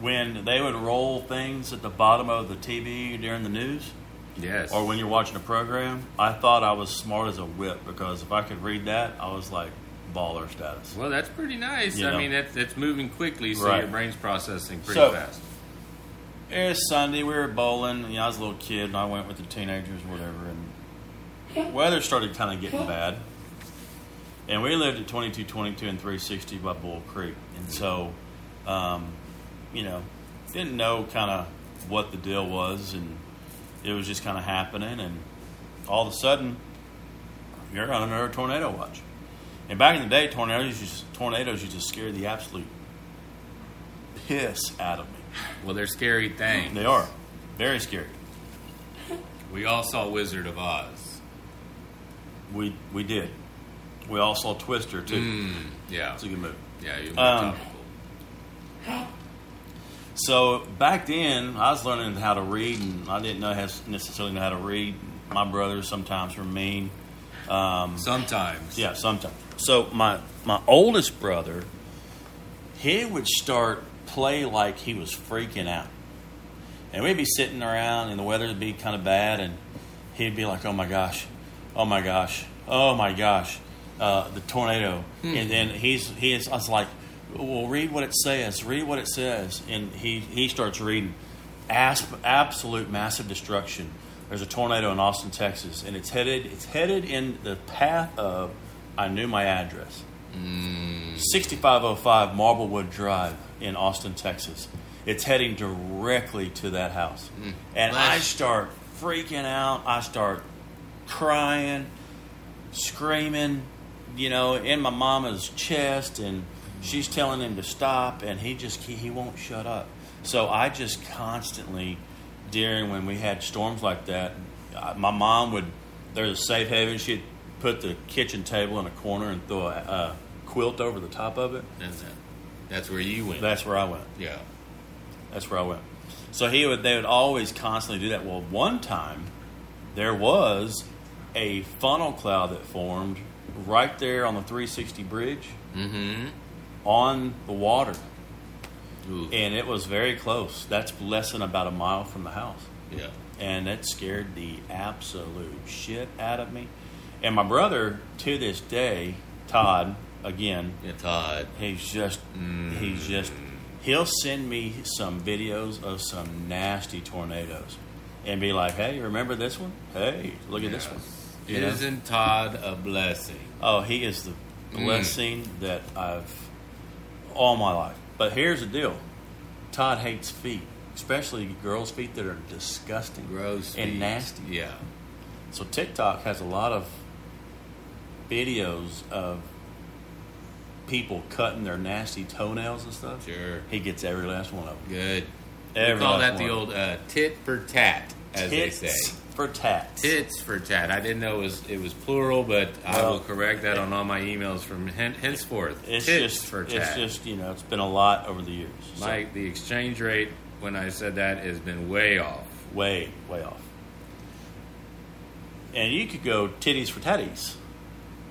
when they would roll things at the bottom of the TV during the news, yes. or when you're watching a program, I thought I was smart as a whip because if I could read that, I was like baller status. well, that's pretty nice. You I know. mean, that's, that's moving quickly, so Right. your brain's processing pretty So- fast. It was Sunday. We were bowling. You know, I was a little kid, and I went with the teenagers, or whatever. And weather started kind of getting bad. And we lived at 2222 and 360 by Bull Creek, and so, um, you know, didn't know kind of what the deal was, and it was just kind of happening. And all of a sudden, you're under a tornado watch. And back in the day, tornadoes used, tornadoes used to scare the absolute piss out of me. Well, they're scary things. They are very scary. We all saw Wizard of Oz. We we did. We all saw Twister too. Mm, yeah. It's a good movie. Yeah, you're Um, topical. So back then, I was learning how to read, and I didn't know how, necessarily know how to read. My brothers sometimes were mean. Um, Sometimes. yeah, sometimes. So my my oldest brother, he would start play like he was freaking out, and we'd be sitting around, and the weather would be kind of bad, and he'd be like, "Oh my gosh, oh my gosh, oh my gosh, uh, the tornado!" And then he's he is. I was like, "Well, read what it says. Read what it says." And he he starts reading, Asp, absolute massive destruction. There's a tornado in Austin, Texas, and it's headed it's headed in the path of. I knew my address. 6505 Marblewood Drive in Austin, Texas. It's heading directly to that house. And I start freaking out. I start crying, screaming, you know, in my mama's chest and she's telling him to stop and he just he, he won't shut up. So I just constantly during when we had storms like that, uh, my mom would there's a safe haven. She'd put the kitchen table in a corner and throw a, a quilt over the top of it. That's, that's where you went. That's where I went. yeah. That's where I went. So he would they would always constantly do that. Well, one time there was a funnel cloud that formed right there on the 360 bridge Mm-hmm. on the water, Ooh. and it was very close. That's less than about a mile from the house. Yeah. and that scared the absolute shit out of me. And my brother, to this day, Todd, again, Yeah, Todd. he's just, mm. he's just, he'll send me some videos of some nasty tornadoes, and be like, "Hey, remember this one? Hey, look at this one." You Isn't Todd a blessing? Oh, he is the mm. blessing that I've all my life. But here's the deal: Todd hates feet, especially girls' feet that are disgusting, Gross and feet. nasty. Yeah. So TikTok has a lot of videos of people cutting their nasty toenails and stuff. Sure. He gets every last one of them. Good. Every we call that the old uh, tit for tat, as Tits they say. for tats. Tits for tat. I didn't know it was it was plural, but I will correct that on all my emails from hen- henceforth. It's Tits just for tat. it's just you know it's been a lot over the years. So, Mike, the exchange rate when I said that has been way off. way way off. And you could go titties for tatties,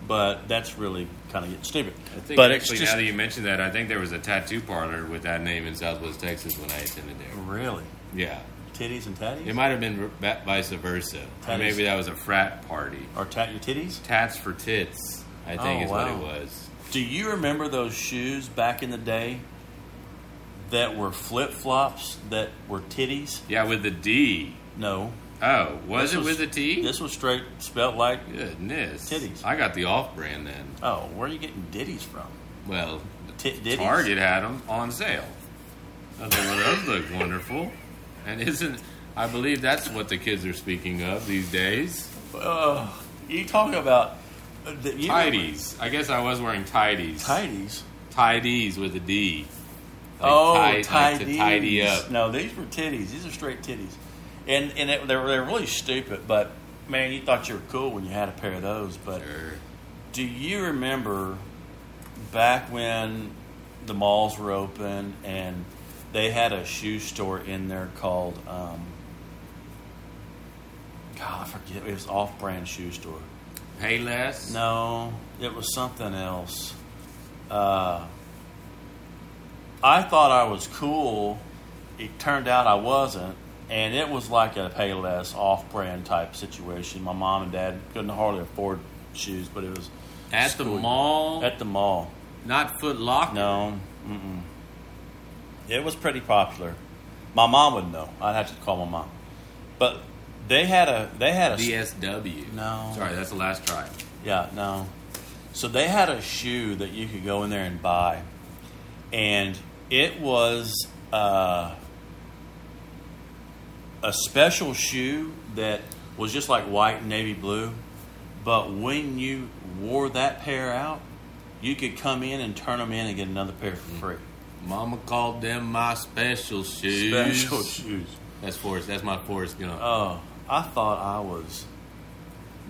but that's really kind of getting stupid. I think but actually, just now that you mentioned that, I think there was a tattoo parlor with that name in Southwest Texas when I attended there. really Yeah, titties and tatties, it might have been vice versa, maybe that was a frat party. or tat your titties. Tats for tits, I think Oh, is what it was. Do you remember those shoes back in the day that were flip flops that were titties? Yeah, with the D. No, Oh, was This it with a T? This was straight spelt like. Goodness, Titties. I got the off-brand then. Oh, where are you getting ditties from? Well, Tit ditties. Target had them on sale. I thought, well, those look wonderful. And isn't, I believe that's what the kids are speaking of these days. Uh, you talk about uh, the, you Tidies. I guess I was wearing tidies. Tidies. Tidies with a D. Like oh, ti- like to tidy up. No, these were titties. These are straight titties, and and it, they were they're really stupid. But man, you thought you were cool when you had a pair of those. But Sure. do you remember back when the malls were open and they had a shoe store in there called um, God, I forget. It was off-brand shoe store. Payless. No, it was something else. Uh, I thought I was cool. It turned out I wasn't, and it was like a Payless off-brand type situation. My mom and dad couldn't hardly afford shoes, but it was At the mall. At the mall. not Foot Locker. No, mm-mm. it was pretty popular. My mom would know. I'd have to call my mom, but they had a they had a DSW. No. Sorry, that's the last try. Yeah, no. So they had a shoe that you could go in there and buy, and it was uh, a special shoe that was just like white and navy blue. But when you wore that pair out, you could come in and turn them in and get another pair for free. Mama called them my special shoes. Special shoes. That's Forrest. That's my Forrest Gump. Oh, I thought I was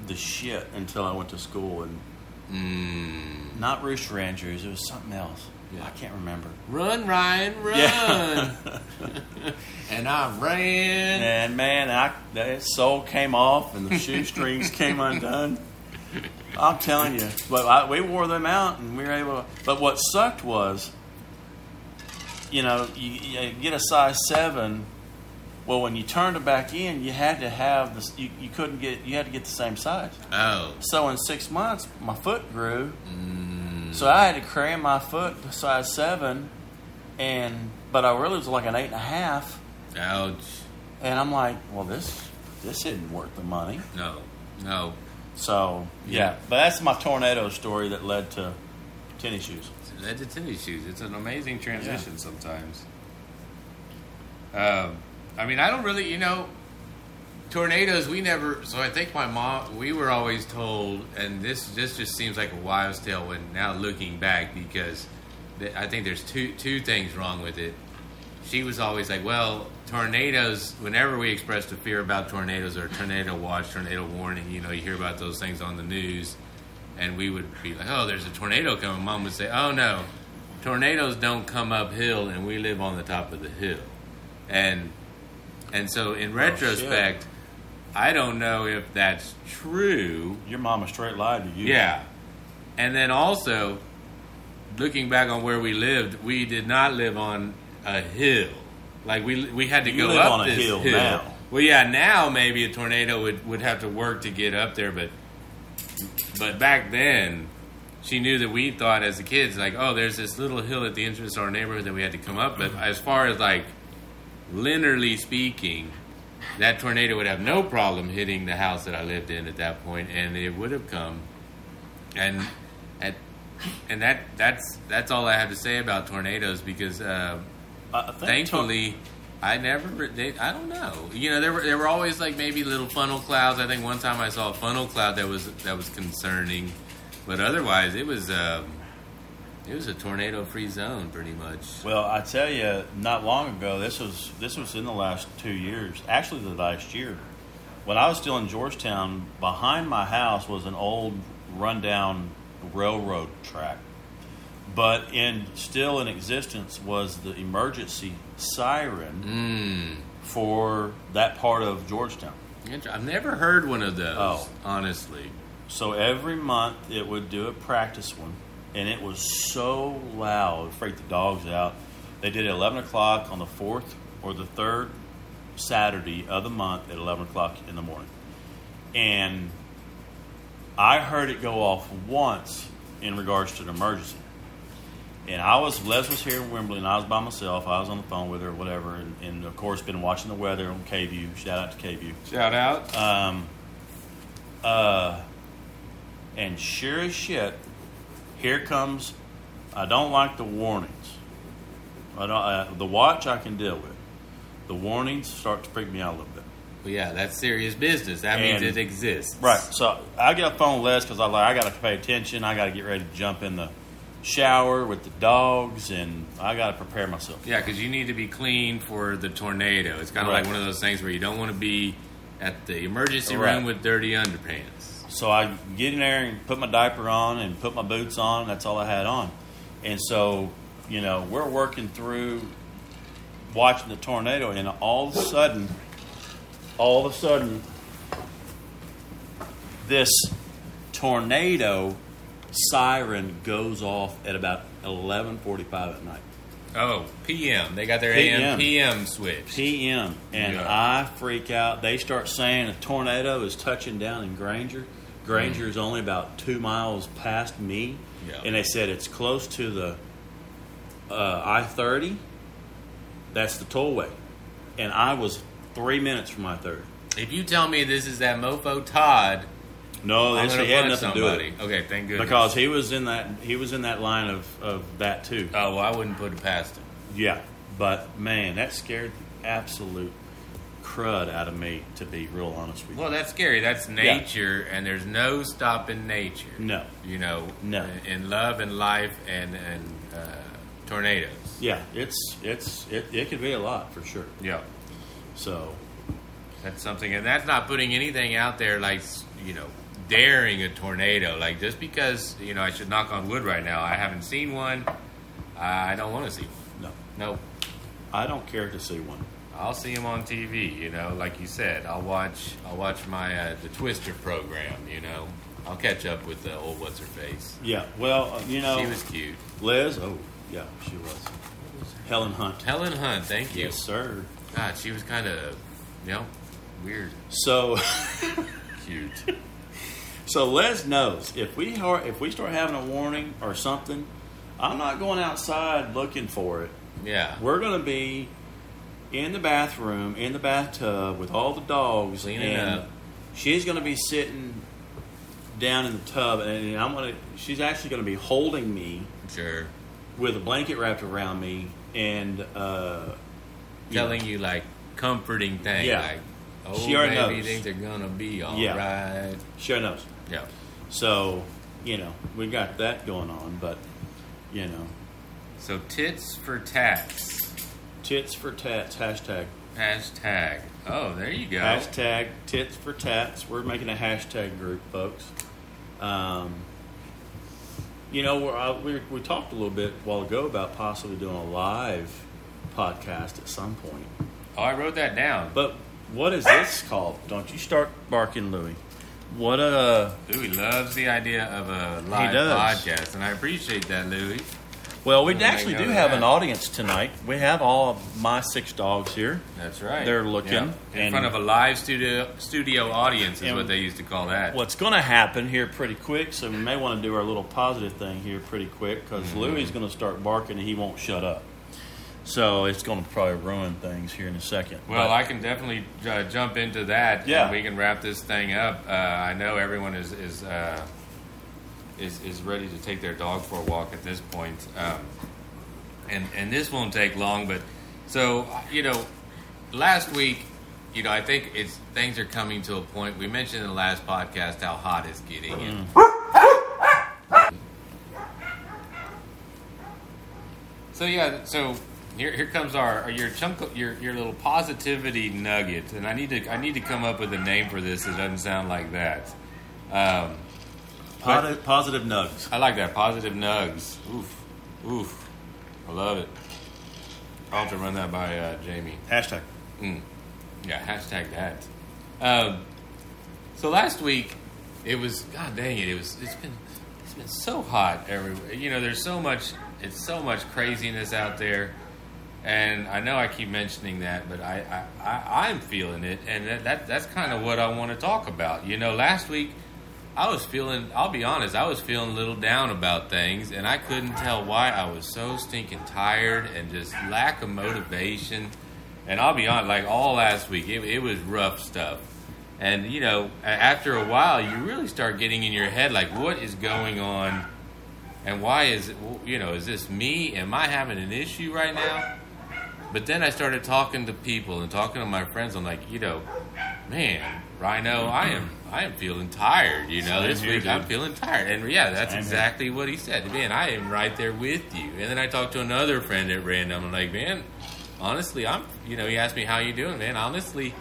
the shit until I went to school and Mm. Not Rooster Andrews. It was something else. Yeah. I can't remember. Run, Ryan, run. Yeah. and I ran. and man, I, that sole came off and the shoestrings came undone. I'm telling you. But I, we wore them out and we were able to. But what sucked was, you know, you, you get a size 7. Well, when you turned it back in, you had to have this. You, you couldn't get. You had to get the same size. Oh. So in six months, my foot grew. Mm. So I had to cram my foot to size seven, and but I really was like an eight and a half, Ouch. and I'm like, well, this this isn't worth the money. No. No. So yeah, Yeah. but that's my tornado story that led to tennis shoes. It led to tennis shoes. It's an amazing transition sometimes. Um, I mean, I don't really, you know, tornadoes. We never. So I think my mom. We were always told, and this this just seems like a wives' tale when now looking back because th- I think there's two two things wrong with it. She was always like, well, tornadoes. Whenever we expressed a fear about tornadoes or tornado watch, tornado warning, you know, you hear about those things on the news and we would be like, "Oh, there's a tornado coming." Mom would say, "Oh no, tornadoes don't come uphill, and we live on the top of the hill." And and so, in oh, retrospect, I don't know if that's true. Your mama straight lied to you. Yeah, and then also, looking back on where we lived, we did not live on a hill. Like we we had to You go live up on a this hill now. Well, yeah, now maybe a tornado would would have to work to get up there, but but back then, she knew that we thought as the kids, like, oh, there's this little hill at the entrance to our neighborhood that we had to come up. But as far as like, linearly speaking, that tornado would have no problem hitting the house that I lived in at that point, and it would have come. And at and that that's that's all I have to say about tornadoes because uh, I I think thankfully. I never. They, I don't know. You know, there were there were always like maybe little funnel clouds. I think one time I saw a funnel cloud that was that was concerning, but otherwise it was um, it was a tornado free zone pretty much. Well, I tell you, not long ago, this was this was in the last two years. Actually, the last year, when I was still in Georgetown, behind my house was an old, rundown railroad track. But in still in existence was the emergency siren Mm. for that part of Georgetown. I've never heard one of those. Oh. honestly. So every month it would do a practice one, and it was so loud, it would the dogs out. They did it at 11 o'clock on the fourth or the third Saturday of the month at 11 o'clock in the morning. And I heard it go off once in regards to the emergency. And I was, Les was here in Wimberley, and I was by myself. I was on the phone with her, or whatever, and, and of course, been watching the weather on KVUE. Shout out to KVUE. Shout out. Um, uh, and sure as shit, here comes. I don't like the warnings. I don't. Uh, the watch I can deal with. The warnings start to freak me out a little bit. Well, yeah, that's serious business. That means it exists. Right. So I get a phone with Les because I like I got to pay attention. I got to get ready to jump in the shower with the dogs, and I got to prepare myself. Yeah, because you need to be clean for the tornado. It's kind of Right. like one of those things where you don't want to be at the emergency Right. room with dirty underpants. So I get in there and put my diaper on and put my boots on. That's all I had on. And so, you know, we're working through watching the tornado, and all of a sudden, all of a sudden, this tornado siren goes off at about 11:45 at night. Oh, PM. They got their PM. AM PM switch. PM, and Yeah. I freak out. They start saying a tornado is touching down in Granger. Granger is only about two miles past me, Yeah. and they said it's close to the uh, I thirty. That's the tollway, and I was three minutes from I thirty. If you tell me this is that mofo Todd, No, this he had nothing to do with somebody. it Okay, thank goodness. because he was in that he was in that line of, of that too. oh, well, I wouldn't put it past him. Yeah, but man, that scared the absolute crud out of me. To be real honest with you. Well, that's scary. That's nature, and there's no stopping nature. No. You know, No. in love and life and and uh, tornadoes. Yeah, it's it's it, it could be a lot for sure. Yeah, So that's something, and that's not putting anything out there like you know daring a tornado. Like just because you know I should knock on wood right now. I haven't seen one. I don't want to see one. no, No, I don't care to see one. I'll see him on TV. You know, like you said, I'll watch. I'll watch my uh, the Twister program. You know, I'll catch up with the old what's her face. Yeah, well, uh, you know, She was cute. Liz. Oh, yeah, she was. Helen Hunt. Helen Hunt, thank you. Yes, sir. God, she was kind of, you know, weird, So, cute. so Les knows if we are, if we start having a warning or something, I'm not going outside looking for it. Yeah, We're going to be in the bathroom, in the bathtub with all the dogs, Cleaning and up. she's going to be sitting down in the tub, and I'm going to. She's actually going to be holding me sure. with a blanket wrapped around me, and uh, you Telling know, you like comforting things, Yeah. like, oh, She already baby, knows. think they're gonna be all right. Yeah. Sure knows. Yeah. So, you know, we got that going on, but you know, So tits for tats. Tits for tats hashtag Hashtag. Oh, there you go. hashtag tits for tats. We're making a hashtag group, folks. Um, you know, we're, uh, we we talked a little bit a while ago about possibly doing a live podcast at some point. Oh, I wrote that down. But what is this called? Don't you start barking, Louie. What uh Louis loves the idea of a live podcast, and I appreciate that, Louis. Well, we actually do have that. an audience tonight. We have all of my six dogs here. That's right. They're looking, Yeah. in and- front of a live studio studio audience is what they used to call that. What's going to happen here pretty quick, so we may want to do our little positive thing here pretty quick because Mm-hmm. Louie's going to start barking and he won't shut up. So it's going to probably ruin things here in a second. Well, But- I can definitely uh, jump into that. Yeah. and we can wrap this thing up. Uh, I know everyone is is, uh, is is ready to take their dog for a walk at this point, um, and and this won't take long. But so you know, last week, you know, I think it's things are coming to a point. We mentioned in the last podcast how hot it's getting. and- So yeah, so here here comes our your chunk your your little positivity nugget, and I need to I need to come up with a name for this. It doesn't sound like that. Um, positive, positive nugs. I like that positive nugs. Oof, oof, I love it. I'll have to run that by uh, Jamie. Hashtag. Mm. Yeah, hashtag that. Um, so last week, it was God dang it! It was it's been it's been so hot everywhere. You know, there's so much it's so much craziness out there, and I know I keep mentioning that, but I, I, I I'm feeling it, and that, that that's kind of what I want to talk about. You know, last week. I was feeling, I'll be honest, I was feeling a little down about things, and I couldn't tell why. I was so stinking tired and just lack of motivation. And I'll be honest, like all last week, it, it was rough stuff. And, you know, after a while, you really start getting in your head, like, what is going on? And why is it, you know, is this me? Am I having an issue right now? But then I started talking to people and talking to my friends. I'm like, you know, man, Rhino, I am, I am feeling tired. You know, Same this here, week I'm feeling tired. And yeah, that's Same here. exactly what he said. Man, I am right there with you. And then I talked to another friend at random. I'm like, man, honestly, I'm, you know, he asked me how you doing, man. Honestly,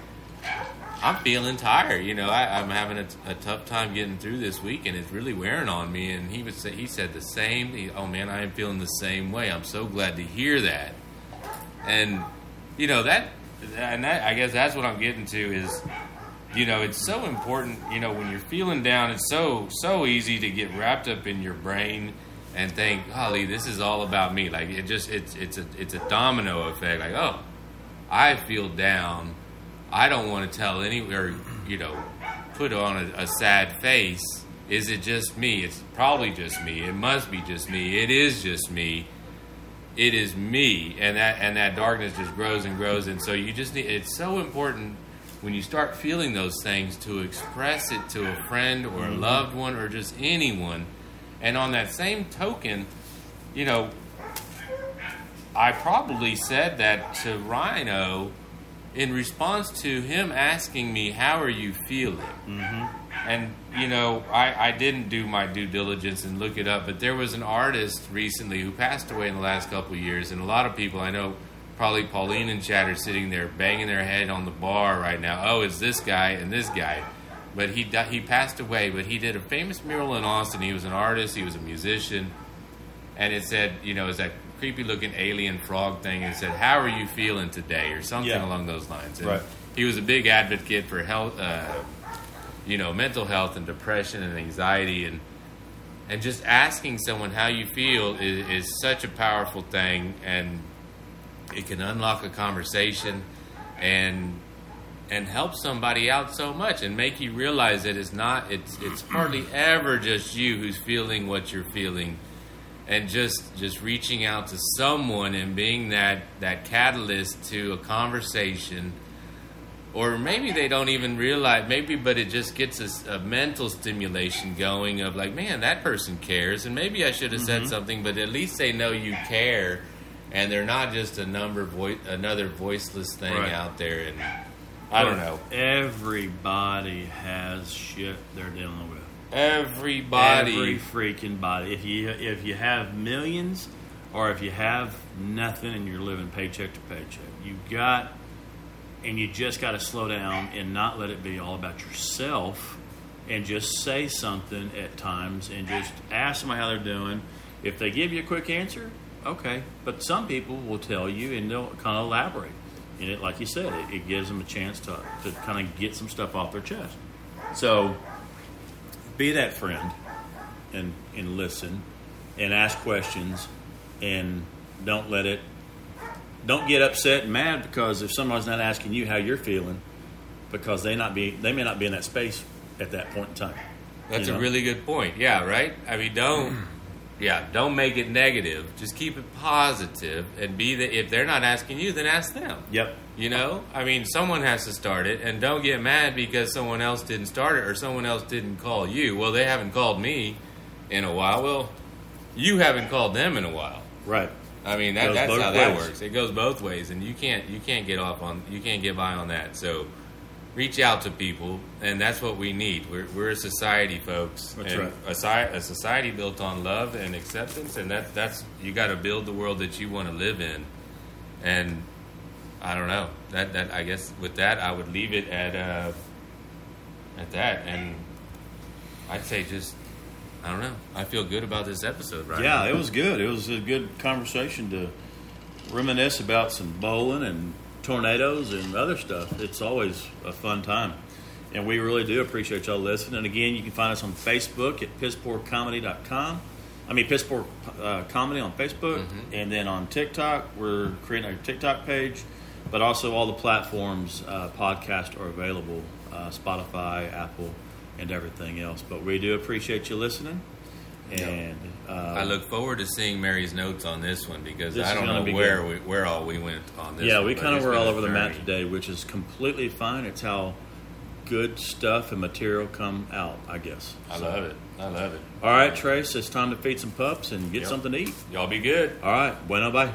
I'm feeling tired. You know, I, I'm having a, a tough time getting through this week, and it's really wearing on me. And he was say, he said the same. He, oh man, I am feeling the same way. I'm so glad to hear that. And you know that, and that, I guess that's what I'm getting to is you know, it's so important. You know, when you're feeling down, it's so so easy to get wrapped up in your brain and think, "Golly, this is all about me." Like it just it's it's a it's a domino effect. Like, oh, I feel down. I don't want to tell any or you know put on a, a sad face. Is it just me? It's probably just me. It must be just me. It is just me it is me and that and that darkness just grows and grows and so you just need it's so important when you start feeling those things to express it to a friend or a loved one or just anyone. And on that same token you know i probably said that to rhino in response to him asking me how are you feeling? Mm-hmm. And you know I, I didn't do my due diligence and look it up but there was an artist recently who passed away in the last couple of years and a lot of people i know probably pauline and chad are sitting there banging their head on the bar right now. Oh it's this guy and this guy. But he di- he passed away but he did a famous mural in austin. He was an artist he was a musician. And it said you know it's that creepy looking alien frog thing and it said how are you feeling today? or something Yeah. along those lines. And Right. he was a big advocate for health uh, you know, mental health and depression and anxiety. And and just asking someone how you feel is, is such a powerful thing. And it can unlock a conversation and and help somebody out so much and make you realize that it's not it's it's hardly ever just you who's feeling what you're feeling. And just just reaching out to someone and being that that catalyst to a conversation. Or maybe they don't even realize maybe but it just gets a, a mental stimulation going of like man that person cares. And maybe i should have said mm-hmm. something but at least they know you care and they're not just a number voice another voiceless thing Right. out there and i don't know Everybody has shit they're dealing with. everybody Every freaking body. If you if you have millions, or if you have nothing and you're living paycheck to paycheck, you got, and you just got to slow down and not let it be all about yourself, and just say something at times and just ask somebody how they're doing. If they give you a quick answer, okay. But some people will tell you and they'll kind of elaborate. And it, like you said, it, it gives them a chance to, to kind of get some stuff off their chest. So be that friend and and listen and ask questions and don't let it don't get upset and mad because if someone's not asking you how you're feeling because they not be they may not be in that space at that point in time. That's You know? a really good point. Yeah, right? I mean, don't yeah, don't make it negative. Just keep it positive and be the if they're not asking you, then ask them. Yep. You know? I mean, someone has to start it and don't get mad because someone else didn't start it or someone else didn't call you. Well, they haven't called me in a while. Well, you haven't called them in a while. Right. I mean, that, that's how that works. It goes both ways, and you can't you can't get off on you can't get by on that. So, reach out to people, and that's what we need. We're, we're a society, folks. That's and right. A, a society built on love and acceptance, and that's that's you got to build the world that you want to live in. And I don't know that that I guess with that I would leave it at uh, at that, and I'd say just. I don't know. I feel good about this episode, right? Yeah, it was good. It was a good conversation to reminisce about some bowling and tornadoes and other stuff. It's always a fun time. And we really do appreciate y'all listening. And again, you can find us on Facebook at pisspoorcomedy.com. I mean, Pisspoor uh, Comedy on Facebook. And then on TikTok, we're creating a TikTok page. But also, all the platforms, uh, podcast are available uh, Spotify, Apple, and everything else. But we do appreciate you listening. And uh, I look forward to seeing Mary's notes on this one because This I don't know be where good. we, where all we went on this. yeah, one, we kind of were all a over the map today, which is completely fine. It's how good stuff and material come out, I guess. I So- love it. I love it. All right, Trace, it's time to feed some pups and get Yep. something to eat. Y'all be good. All right, bueno, bye.